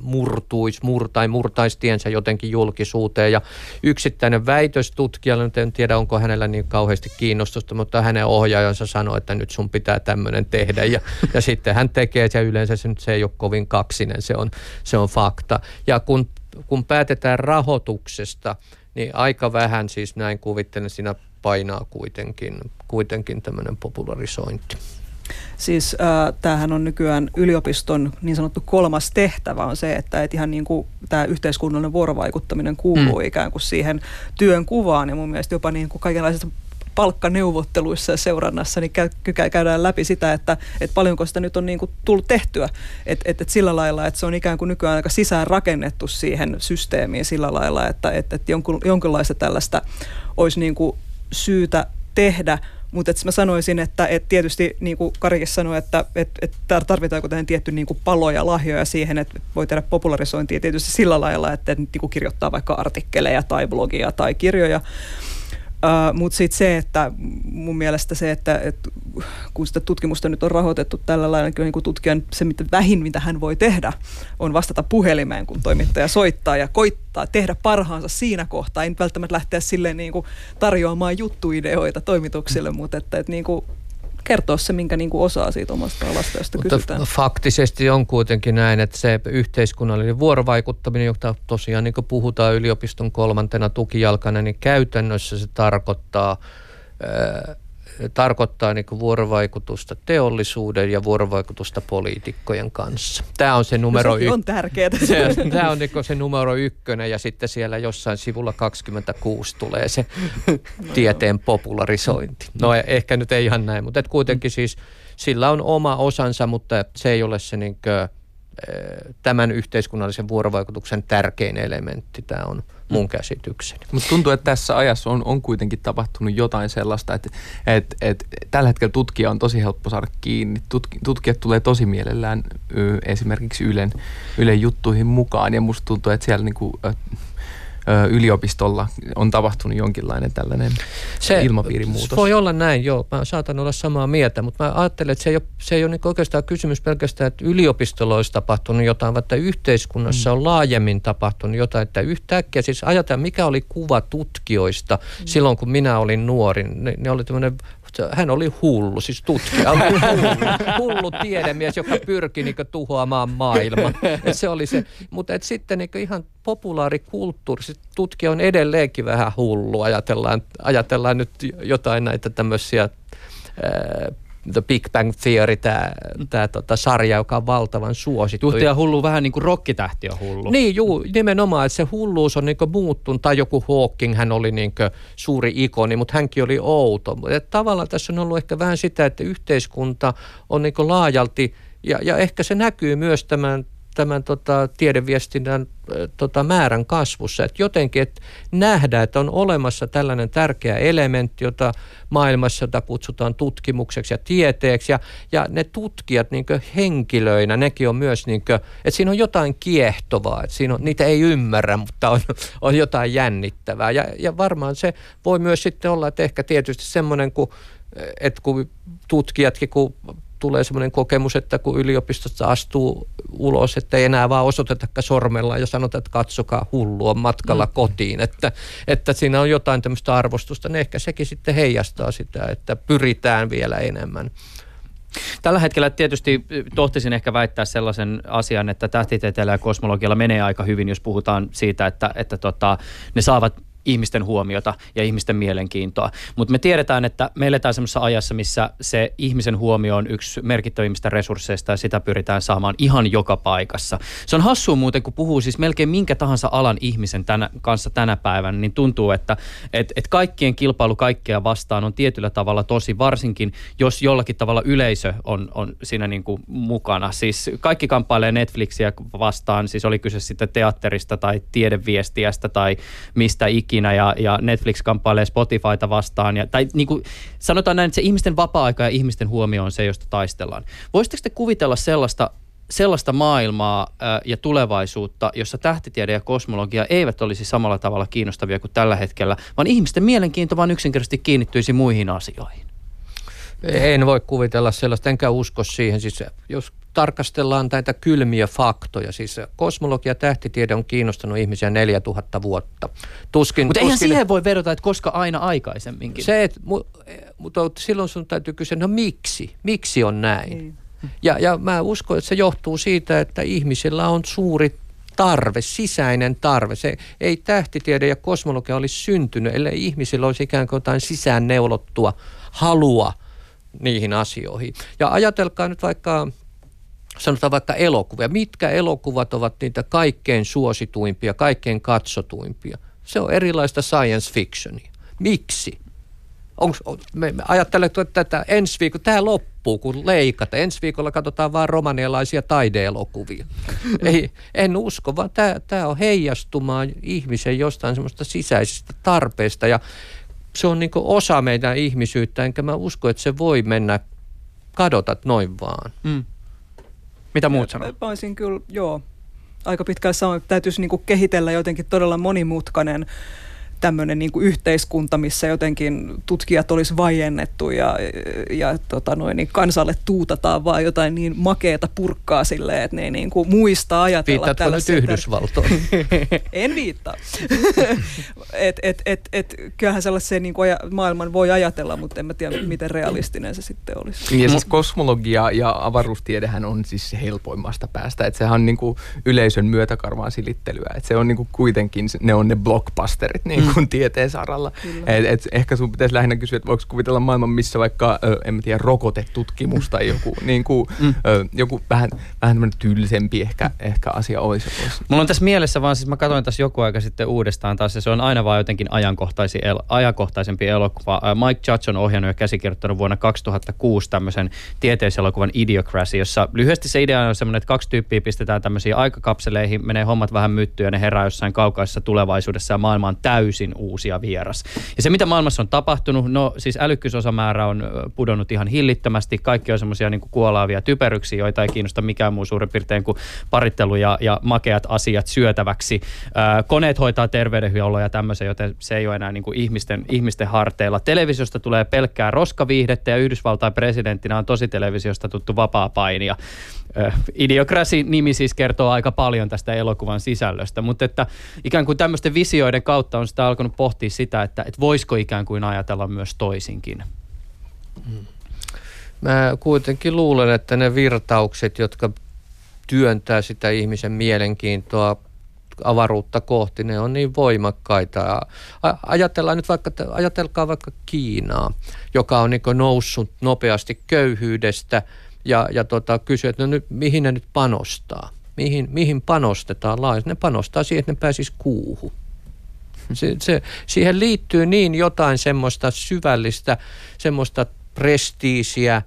murtuisi mur, tai murtaisi tiensä jotenkin julkisuuteen. Ja yksittäinen väitöstutkija, nyt en tiedä onko hänellä niin kauheasti kiinnostusta, mutta hänen ohjaajansa sanoi, että nyt sun pitää tämmöinen tehdä. Ja, ja sitten hän tekee se yleensä se, nyt se ei ole kovin kaksinen, se on, se on fakta. Ja kun, kun päätetään rahoituksesta, niin aika vähän siis näin kuvittelen, siinä painaa kuitenkin, kuitenkin tämmöinen popularisointi. Siis äh, tämähän on nykyään yliopiston niin sanottu kolmas tehtävä on se, että et ihan niin kuin tämä yhteiskunnallinen vuorovaikuttaminen kuuluu mm. ikään kuin siihen työn kuvaan ja mun mielestä jopa niin kuin kaikenlaisissa palkkaneuvotteluissa ja seurannassa, niin käy, käydään läpi sitä, että, että paljonko sitä nyt on niin kuin tullut tehtyä. Että et, et sillä lailla, että se on ikään kuin nykyään aika sisään rakennettu siihen systeemiin sillä lailla, että et, et jonkun, jonkinlaista tällaista olisi niin kuin syytä tehdä – mutta mä sanoisin, että et tietysti niin kuin Karikin sanoi, että et, et tarvitaanko tähän tietty niin kuin palo ja lahjoja siihen, että voi tehdä popularisointia tietysti sillä lailla, että niin kuin kirjoittaa vaikka artikkeleja tai blogia tai kirjoja. Mutta sitten se, että mun mielestä se, että, että kun sitä tutkimusta nyt on rahoitettu tällä lailla, niin kuin tutkijan se mitä vähin, mitä hän voi tehdä, on vastata puhelimeen, kun toimittaja soittaa ja koittaa tehdä parhaansa siinä kohtaa. Ei välttämättä lähteä silleen niin kuin tarjoamaan juttuideoita toimituksille, mutta että, että niin kuin kertoa se, minkä niin kuin osaa siitä omasta alasta, josta Mutta kysytään. faktisesti on kuitenkin näin, että se yhteiskunnallinen vuorovaikuttaminen, jota tosiaan niin kuin puhutaan yliopiston kolmantena tukijalkana, niin käytännössä se tarkoittaa tarkoittaa niin kuin vuorovaikutusta teollisuuden ja vuorovaikutusta poliitikkojen kanssa. Tämä on se numero no, se on tärkeää. Se, tämä on niin se numero ykkönen ja sitten siellä jossain sivulla 26 tulee se tieteen popularisointi. No e- ehkä nyt ei ihan näin, mutta kuitenkin siis sillä on oma osansa, mutta se ei ole se niin kuin tämän yhteiskunnallisen vuorovaikutuksen tärkein elementti. Tämä on mun käsitykseni. Mutta tuntuu, että tässä ajassa on, on kuitenkin tapahtunut jotain sellaista, että et, et, tällä hetkellä tutkija on tosi helppo saada kiinni. Tutki, tutkijat tulee tosi mielellään ö, esimerkiksi Ylen, Ylen juttuihin mukaan ja musta tuntuu, että siellä niinku, ö, yliopistolla on tapahtunut jonkinlainen tällainen se, ilmapiirimuutos. Voi olla näin, joo. Mä saatan olla samaa mieltä, mutta mä ajattelen, että se ei ole, se ei ole niin oikeastaan kysymys pelkästään, että yliopistolla olisi tapahtunut jotain, vaan että yhteiskunnassa mm. on laajemmin tapahtunut jotain, että yhtäkkiä siis ajatellaan, mikä oli kuva tutkijoista mm. silloin, kun minä olin nuori. Ne, ne oli tämmöinen hän oli hullu, siis tutkija, hullu, hullu tiedemies, joka pyrki niin tuhoamaan maailman. Et se oli se, mutta et sitten niin ihan populaarikulttuuri, siis tutkija on edelleenkin vähän hullu, ajatellaan, ajatellaan nyt jotain näitä tämmöisiä The Big Bang Theory, tämä tää, tota, sarja, joka on valtavan suosittu. Tuhtija hullu vähän niin kuin rokkitähti on hullu. Niin, juu, nimenomaan, että se hulluus on niin muuttunut, tai joku Hawking, hän oli niin suuri ikoni, mutta hänkin oli outo. Et tavallaan tässä on ollut ehkä vähän sitä, että yhteiskunta on niin laajalti, ja, ja ehkä se näkyy myös tämän tämän tota, tiedeviestinnän tota, määrän kasvussa. Että jotenkin että nähdään, että on olemassa tällainen tärkeä elementti, jota maailmassa jota kutsutaan tutkimukseksi ja tieteeksi. Ja, ja ne tutkijat niin henkilöinä, nekin on myös, että siinä on jotain kiehtovaa. Että siinä on, niitä ei ymmärrä, mutta on, on jotain jännittävää. Ja, ja varmaan se voi myös sitten olla, että ehkä tietysti semmoinen, kun että kun tutkijatkin, kun tulee semmoinen kokemus, että kun yliopistosta astuu ulos, että ei enää vaan osoitetakaan sormella ja sanotaan, että katsokaa hullua matkalla mm. kotiin, että, että siinä on jotain tämmöistä arvostusta, niin ehkä sekin sitten heijastaa sitä, että pyritään vielä enemmän. Tällä hetkellä tietysti tohtisin ehkä väittää sellaisen asian, että tähtitieteellä ja kosmologialla menee aika hyvin, jos puhutaan siitä, että, että tota, ne saavat ihmisten huomiota ja ihmisten mielenkiintoa. Mutta me tiedetään, että me eletään semmoisessa ajassa, missä se ihmisen huomio on yksi merkittävimmistä resursseista ja sitä pyritään saamaan ihan joka paikassa. Se on hassua muuten, kun puhuu siis melkein minkä tahansa alan ihmisen tänä, kanssa tänä päivänä, niin tuntuu, että et, et kaikkien kilpailu kaikkea vastaan on tietyllä tavalla tosi, varsinkin jos jollakin tavalla yleisö on, on siinä niin kuin mukana. Siis kaikki kamppailee Netflixiä vastaan, siis oli kyse sitten teatterista tai tiedeviestiästä tai mistä ikinä ikinä ja, ja Netflix kamppailee Spotifyta vastaan. Ja, tai niin kuin sanotaan näin, että se ihmisten vapaa-aika ja ihmisten huomio on se, josta taistellaan. Voisitteko te kuvitella sellaista, sellaista maailmaa ja tulevaisuutta, jossa tähtitiede ja kosmologia eivät olisi samalla tavalla kiinnostavia kuin tällä hetkellä, vaan ihmisten mielenkiinto vaan yksinkertaisesti kiinnittyisi muihin asioihin? En voi kuvitella sellaista, enkä usko siihen. Siis jos tarkastellaan näitä kylmiä faktoja, siis kosmologia ja tähtitiede on kiinnostanut ihmisiä 4000 vuotta. Tuskin, mutta eihän siihen voi vedota, että koska aina aikaisemminkin. Se, et, mutta silloin sun täytyy kysyä, no miksi? Miksi on näin? Niin. Ja, ja mä uskon, että se johtuu siitä, että ihmisillä on suuri tarve, sisäinen tarve. Se ei tähtitiede ja kosmologia olisi syntynyt, ellei ihmisillä olisi ikään kuin jotain sisään neulottua halua – niihin asioihin. Ja ajatelkaa nyt vaikka sanotaan vaikka elokuvia. Mitkä elokuvat ovat niitä kaikkein suosituimpia, kaikkein katsotuimpia? Se on erilaista science fictionia. Miksi? Onks, me, me ajattelemme, että tätä ensi viikolla, tämä loppuu, kun leikata. Ensi viikolla katsotaan vain romanialaisia taideelokuvia. Ei, en usko, vaan tämä, tämä on heijastumaan ihmisen jostain semmoista sisäisestä tarpeesta. Ja se on niin osa meidän ihmisyyttä, enkä mä usko, että se voi mennä kadota noin vaan. Mm. Mitä muut sanoo? Mä olisin kyllä, joo, aika sanoa, että täytyisi niin kehitellä jotenkin todella monimutkainen tämmöinen niin yhteiskunta, missä jotenkin tutkijat olisi vaiennettu ja, ja tota noin, niin kansalle tuutataan vaan jotain niin makeeta purkkaa silleen, että ne ei niin kuin muista ajatella Viittaatko nyt Yhdysvaltoihin? en viittaa. et, et, et, et, kyllähän sellaisen niin kuin maailman voi ajatella, mutta en mä tiedä, miten realistinen se sitten olisi. Ja siis kosmologia ja avaruustiedehän on siis helpoimmasta päästä. Että sehän on niin kuin yleisön myötäkarvaan silittelyä. Että se on niin kuin kuitenkin, ne on ne blockbusterit. Niin mm. kuin tieteen saralla. Et, et ehkä sun pitäisi lähinnä kysyä, että voiko kuvitella maailman, missä vaikka, ö, en tiedä, rokotetutkimus tai joku, niin kuin, mm. ö, joku vähän, vähän tylsempi ehkä, ehkä asia olisi, olisi. Mulla on tässä mielessä vaan, siis mä katsoin tässä joku aika sitten uudestaan taas, ja se on aina vaan jotenkin el, ajankohtaisempi elokuva. Mike Judge on ohjannut ja käsikirjoittanut vuonna 2006 tämmöisen tieteiselokuvan Idiocracy, jossa lyhyesti se idea on semmoinen, että kaksi tyyppiä pistetään tämmöisiin aikakapseleihin, menee hommat vähän myttyä ja ne herää jossain kaukaisessa tulevaisuudessa ja maailma on täysin uusia vieras. Ja se, mitä maailmassa on tapahtunut, no siis älykkyysosamäärä on pudonnut ihan hillittömästi. Kaikki on semmoisia niin kuolaavia typeryksiä, joita ei kiinnosta mikään muu suurin piirtein kuin parittelu ja, ja makeat asiat syötäväksi. Ää, koneet hoitaa terveydenhuollon ja tämmöisen, joten se ei ole enää niin kuin ihmisten, ihmisten harteilla. Televisiosta tulee pelkkää roskaviihdettä ja Yhdysvaltain presidenttinä on tosi televisiosta tuttu vapaa painia. Idiokrasi-nimi siis kertoo aika paljon tästä elokuvan sisällöstä, mutta että ikään kuin tämmöisten visioiden kautta on sitä alkanut pohtia sitä, että, että voisiko ikään kuin ajatella myös toisinkin. Hmm. Mä kuitenkin luulen, että ne virtaukset, jotka työntää sitä ihmisen mielenkiintoa avaruutta kohti, ne on niin voimakkaita. Ajatellaan nyt vaikka, ajatelkaa vaikka Kiinaa, joka on niin noussut nopeasti köyhyydestä – ja, ja tota, kysyä, että no nyt, mihin ne nyt panostaa. Mihin, mihin panostetaan laajasti? Ne panostaa siihen, että ne pääsis kuuhun. Se, se, siihen liittyy niin jotain semmoista syvällistä, semmoista prestiisiä,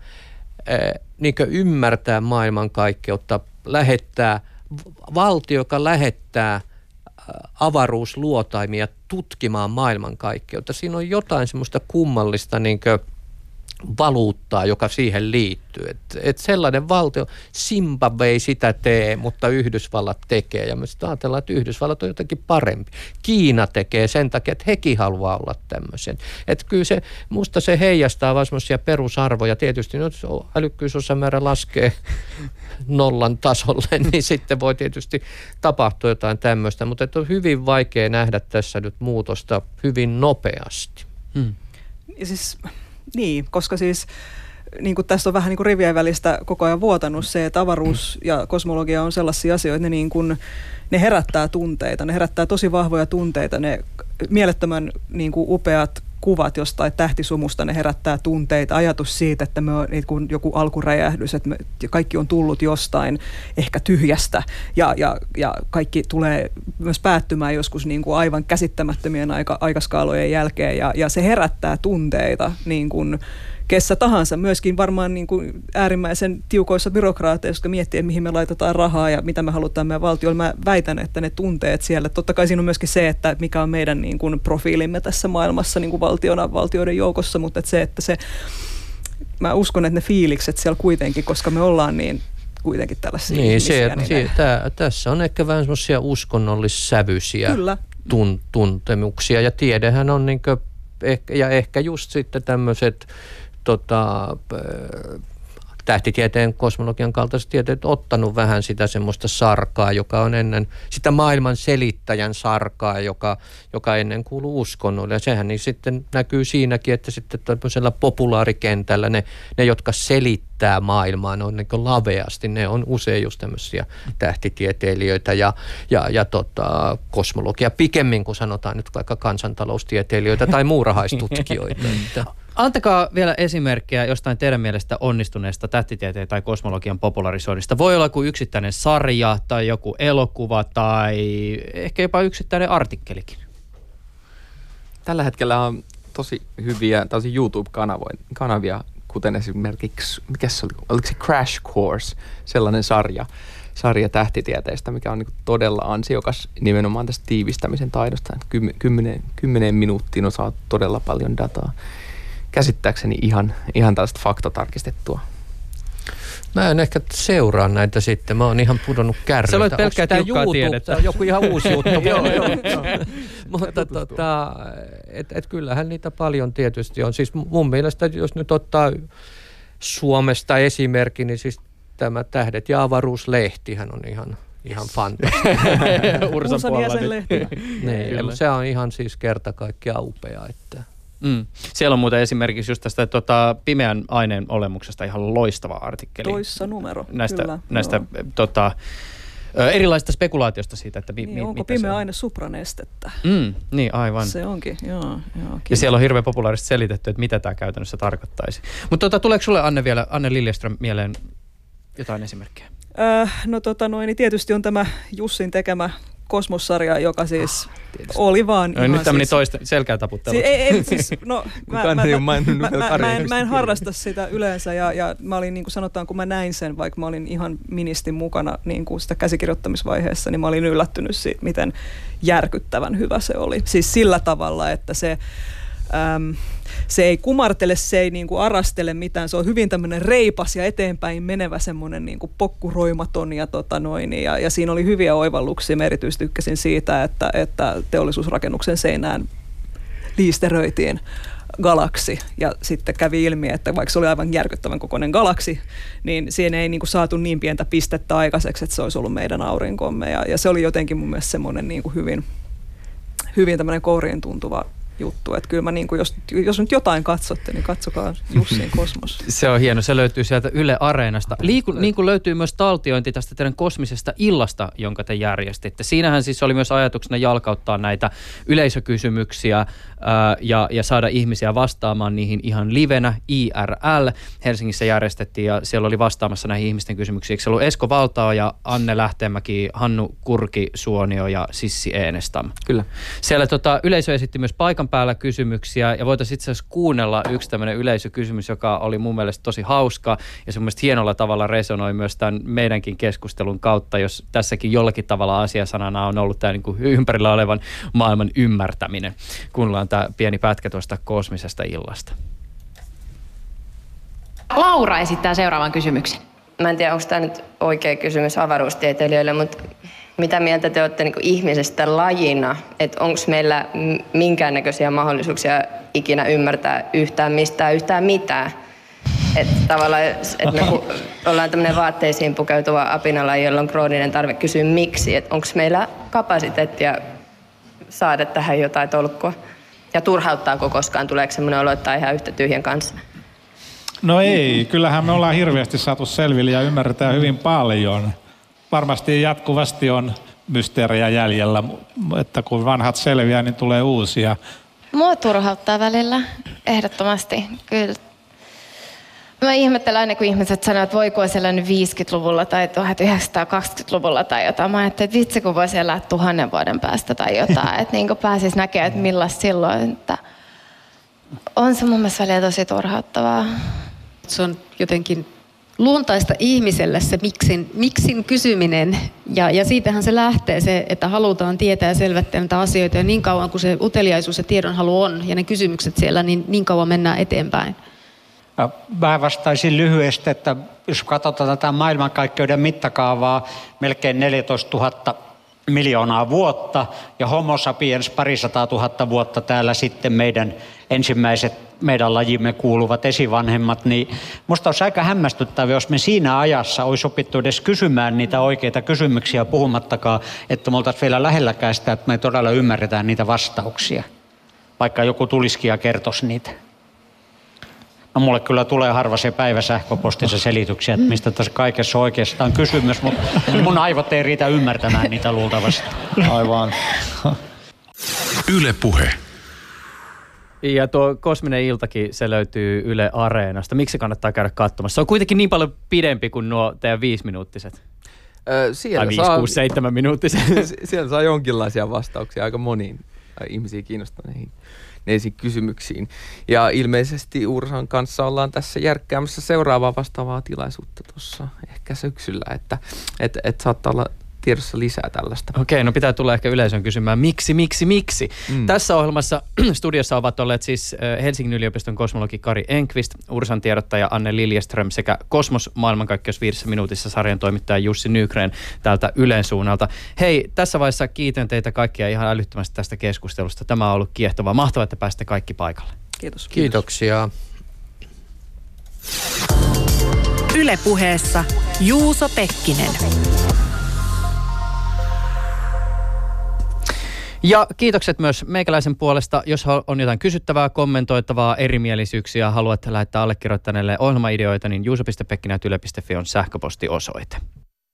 niin ymmärtää maailmankaikkeutta, lähettää, valtio, joka lähettää avaruusluotaimia tutkimaan maailmankaikkeutta. Siinä on jotain semmoista kummallista niin kuin, valuuttaa, joka siihen liittyy. Et, et sellainen valtio, Zimbabwe ei sitä tee, mutta Yhdysvallat tekee. Ja me sitten ajatellaan, että Yhdysvallat on jotenkin parempi. Kiina tekee sen takia, että hekin haluaa olla tämmöisen. Että kyllä se, musta se heijastaa vaan semmoisia perusarvoja. Tietysti jos älykkyysosamäärä laskee nollan tasolle, niin sitten voi tietysti tapahtua jotain tämmöistä. Mutta on hyvin vaikea nähdä tässä nyt muutosta hyvin nopeasti. Hmm. Ja siis niin, koska siis niin kuin tässä on vähän niin kuin rivien välistä koko ajan vuotanut se, että avaruus ja kosmologia on sellaisia asioita, ne, niin kuin, ne herättää tunteita, ne herättää tosi vahvoja tunteita, ne mielettömän niin kuin upeat kuvat jostain tähtisumusta, ne herättää tunteita, ajatus siitä, että me on niin kuin joku alkuräjähdys, että me, kaikki on tullut jostain ehkä tyhjästä. Ja, ja, ja kaikki tulee myös päättymään joskus niin kuin aivan käsittämättömien aika, aikaskaalojen jälkeen. Ja, ja se herättää tunteita niin kuin, kessä tahansa, myöskin varmaan niin kuin äärimmäisen tiukoissa byrokraateissa, jotka miettii, mihin me laitetaan rahaa ja mitä me halutaan meidän valtiolle. Mä väitän, että ne tunteet siellä, totta kai siinä on myöskin se, että mikä on meidän niin kuin profiilimme tässä maailmassa niin kuin valtiona, valtioiden joukossa, mutta että se, että se, mä uskon, että ne fiilikset siellä kuitenkin, koska me ollaan niin kuitenkin tällaisia niin, se, niin se, tää, tässä on ehkä vähän semmoisia uskonnollissävyisiä Kyllä. Tun, tuntemuksia ja tiedehän on niin kuin, ehkä, ja ehkä just sitten tämmöiset tota, tähtitieteen, kosmologian kaltaiset tieteet ottanut vähän sitä semmoista sarkaa, joka on ennen, sitä maailman selittäjän sarkaa, joka, joka ennen kuuluu uskonnolle. Ja sehän niin sitten näkyy siinäkin, että sitten tämmöisellä populaarikentällä ne, ne jotka selittää maailmaa, ne on niin laveasti, ne on usein just tämmöisiä tähtitieteilijöitä ja, ja, ja tota, kosmologia pikemmin kuin sanotaan nyt vaikka kansantaloustieteilijöitä tai muurahaistutkijoita. Antakaa vielä esimerkkejä jostain teidän mielestä onnistuneesta tähtitieteen tai kosmologian popularisoinnista. Voi olla joku yksittäinen sarja tai joku elokuva tai ehkä jopa yksittäinen artikkelikin. Tällä hetkellä on tosi hyviä tosi YouTube-kanavia, kuten esimerkiksi, mikä se oli, oliko se Crash Course, sellainen sarja, sarja tähtitieteestä, mikä on niin todella ansiokas nimenomaan tästä tiivistämisen taidosta. Kymmenen, kymmeneen minuuttiin osaa todella paljon dataa käsittääkseni ihan, ihan tällaista faktatarkistettua. Mä en ehkä seuraa näitä sitten. Mä oon ihan pudonnut kärryiltä. Sä olet pelkkää tiukkaa tiedettä. joku ihan uusi juttu. joo, joo, joo. Mutta tota, et, et kyllähän niitä paljon tietysti on. Siis mun mielestä, jos nyt ottaa Suomesta esimerkki, niin siis tämä Tähdet ja avaruuslehtihän on ihan, ihan fantastinen. Ursan puolella. lehti. niin, se on ihan siis kerta kaikkiaan upea. Että. Mm. Siellä on muuten esimerkiksi just tästä tota, pimeän aineen olemuksesta ihan loistava artikkeli. Toissa numero, Näistä, kyllä, näistä tota, Ö, erilaisista spekulaatiosta siitä, että mi, niin, mi, onko mitä pimeä on. aine supranestettä? Mm, niin, aivan. Se onkin, joo. joo Ja siellä on hirveän populaarisesti selitetty, että mitä tämä käytännössä tarkoittaisi. Mutta tota, tuleeko sulle Anne vielä, Anne Liljeström mieleen jotain esimerkkejä? Äh, no tota noin, niin tietysti on tämä Jussin tekemä kosmossarja, joka siis Ah, oli vaan No, ihan nyt tämmöinen siis, toista selkää taputtelu. Si- ei, ei, siis, no, mä, mä, ei mä, mä, mä, mä, en, mä en harrasta sitä yleensä ja, ja mä olin niin kuin sanotaan, kun mä näin sen, vaikka mä olin ihan ministin mukana niin kuin sitä käsikirjoittamisvaiheessa, niin mä olin yllättynyt siitä, miten järkyttävän hyvä se oli. Siis sillä tavalla, että se, äm, se ei kumartele, se ei niin kuin arastele mitään, se on hyvin tämmöinen reipas ja eteenpäin menevä semmoinen niin kuin pokkuroimaton ja, tota noin, ja, ja siinä oli hyviä oivalluksia. Mä erityisesti tykkäsin siitä, että, että teollisuusrakennuksen seinään liisteröitiin galaksi. Ja sitten kävi ilmi, että vaikka se oli aivan järkyttävän kokoinen galaksi, niin siinä ei niin kuin saatu niin pientä pistettä aikaiseksi, että se olisi ollut meidän aurinkomme. Ja, ja se oli jotenkin mun mielestä semmoinen niin kuin hyvin, hyvin tämmöinen kouriin tuntuva juttu, että kyllä mä niin kuin, jos, jos nyt jotain katsotte, niin katsokaa Jussin Kosmos. Se on hieno, se löytyy sieltä Yle Areenasta. Liiku, niin kuin löytyy myös taltiointi tästä teidän kosmisesta illasta, jonka te järjestitte. Siinähän siis oli myös ajatuksena jalkauttaa näitä yleisökysymyksiä ja, ja saada ihmisiä vastaamaan niihin ihan livenä IRL. Helsingissä järjestettiin ja siellä oli vastaamassa näihin ihmisten kysymyksiin. Eikö se ollut Esko Valtao ja Anne Lähteenmäki, Hannu Kurki, Suonio ja Sissi Eenestam? Kyllä. Siellä tota, yleisö esitti myös paikan päällä kysymyksiä ja voitaisiin itse asiassa kuunnella yksi tämmöinen yleisökysymys, joka oli mun mielestä tosi hauska ja se mun mielestä hienolla tavalla resonoi myös tämän meidänkin keskustelun kautta, jos tässäkin jollakin tavalla asiasanana on ollut tämä niin ympärillä olevan maailman ymmärtäminen. Kuunnellaan tämä pieni pätkä tuosta kosmisesta illasta. Laura esittää seuraavan kysymyksen. Mä en tiedä, onko tämä nyt oikea kysymys avaruustieteilijöille, mutta mitä mieltä te olette niin ihmisestä lajina? Että onko meillä minkäännäköisiä mahdollisuuksia ikinä ymmärtää yhtään mistään yhtään mitään? Että tavallaan, että me ollaan tämmöinen vaatteisiin pukeutuva apinalaji, jolla on krooninen tarve kysyä miksi. Että onko meillä kapasiteettia saada tähän jotain tolkkua? Ja turhauttaako koskaan? Tuleeko semmoinen olo, että ihan yhtä tyhjän kanssa? No ei, kyllähän me ollaan hirveästi saatu selville ja ymmärretään hyvin paljon. Varmasti jatkuvasti on mysteerejä jäljellä, että kun vanhat selviää, niin tulee uusia. Mua turhauttaa välillä, ehdottomasti, kyllä. Mä ihmettelen aina, kun ihmiset sanoo, että voiko nyt 50-luvulla tai 1920-luvulla tai jotain. Mä ajattelin, että vitsi, kun voisi elää tuhannen vuoden päästä tai jotain. Että niin pääsisi näkemään, että millaista silloin. Että on se mun mielestä välillä tosi turhauttavaa. Se on jotenkin luontaista ihmiselle se miksin, miksin kysyminen. Ja, ja siitähän se lähtee se, että halutaan tietää ja selvittää näitä asioita. Ja niin kauan kuin se uteliaisuus ja tiedonhalu on ja ne kysymykset siellä, niin niin kauan mennään eteenpäin. Mä vastaisin lyhyesti, että jos katsotaan tätä maailmankaikkeuden mittakaavaa, melkein 14 000 miljoonaa vuotta ja homo sapiens parisataa tuhatta vuotta täällä sitten meidän ensimmäiset meidän lajimme kuuluvat esivanhemmat, niin musta olisi aika hämmästyttävää, jos me siinä ajassa olisi opittu edes kysymään niitä oikeita kysymyksiä puhumattakaan, että me oltaisiin vielä lähelläkään sitä, että me todella ymmärretään niitä vastauksia, vaikka joku tulisikin ja kertoisi niitä. No mulle kyllä tulee harva se päivä sähköpostissa selityksiä, että mistä tässä kaikessa on oikeastaan kysymys, mutta mun aivot ei riitä ymmärtämään niitä luultavasti. Aivan. Yle Puhe. Ja tuo Kosminen iltakin, se löytyy Yle Areenasta. Miksi kannattaa käydä katsomassa? Se on kuitenkin niin paljon pidempi kuin nuo teidän viisiminuuttiset. Öö, siellä Tai 5, saa, 6, 7 minuuttiset. siellä saa jonkinlaisia vastauksia aika moniin äh, ihmisiä kiinnostaneisiin neisiin kysymyksiin. Ja ilmeisesti Ursan kanssa ollaan tässä järkkäämässä seuraavaa vastaavaa tilaisuutta tuossa ehkä syksyllä, että et, et saattaa olla tiedossa lisää tällaista. Okei, no pitää tulla ehkä yleisön kysymään, miksi, miksi, miksi. Mm. Tässä ohjelmassa studiossa ovat olleet siis äh, Helsingin yliopiston kosmologi Kari Enqvist, Ursan tiedottaja Anne Liljeström sekä Kosmos maailmankaikkeus viidessä minuutissa sarjan toimittaja Jussi Nygren täältä Ylen suunnalta. Hei, tässä vaiheessa kiitän teitä kaikkia ihan älyttömästi tästä keskustelusta. Tämä on ollut kiehtovaa. Mahtavaa, että pääsitte kaikki paikalle. Kiitos. Kiitoksia. Yle puheessa Juuso Pekkinen. Ja kiitokset myös meikäläisen puolesta. Jos on jotain kysyttävää, kommentoitavaa, erimielisyyksiä, haluat lähettää allekirjoittaneelle ohjelmaideoita, niin juuso.pekkinen.yle.fi on sähköpostiosoite.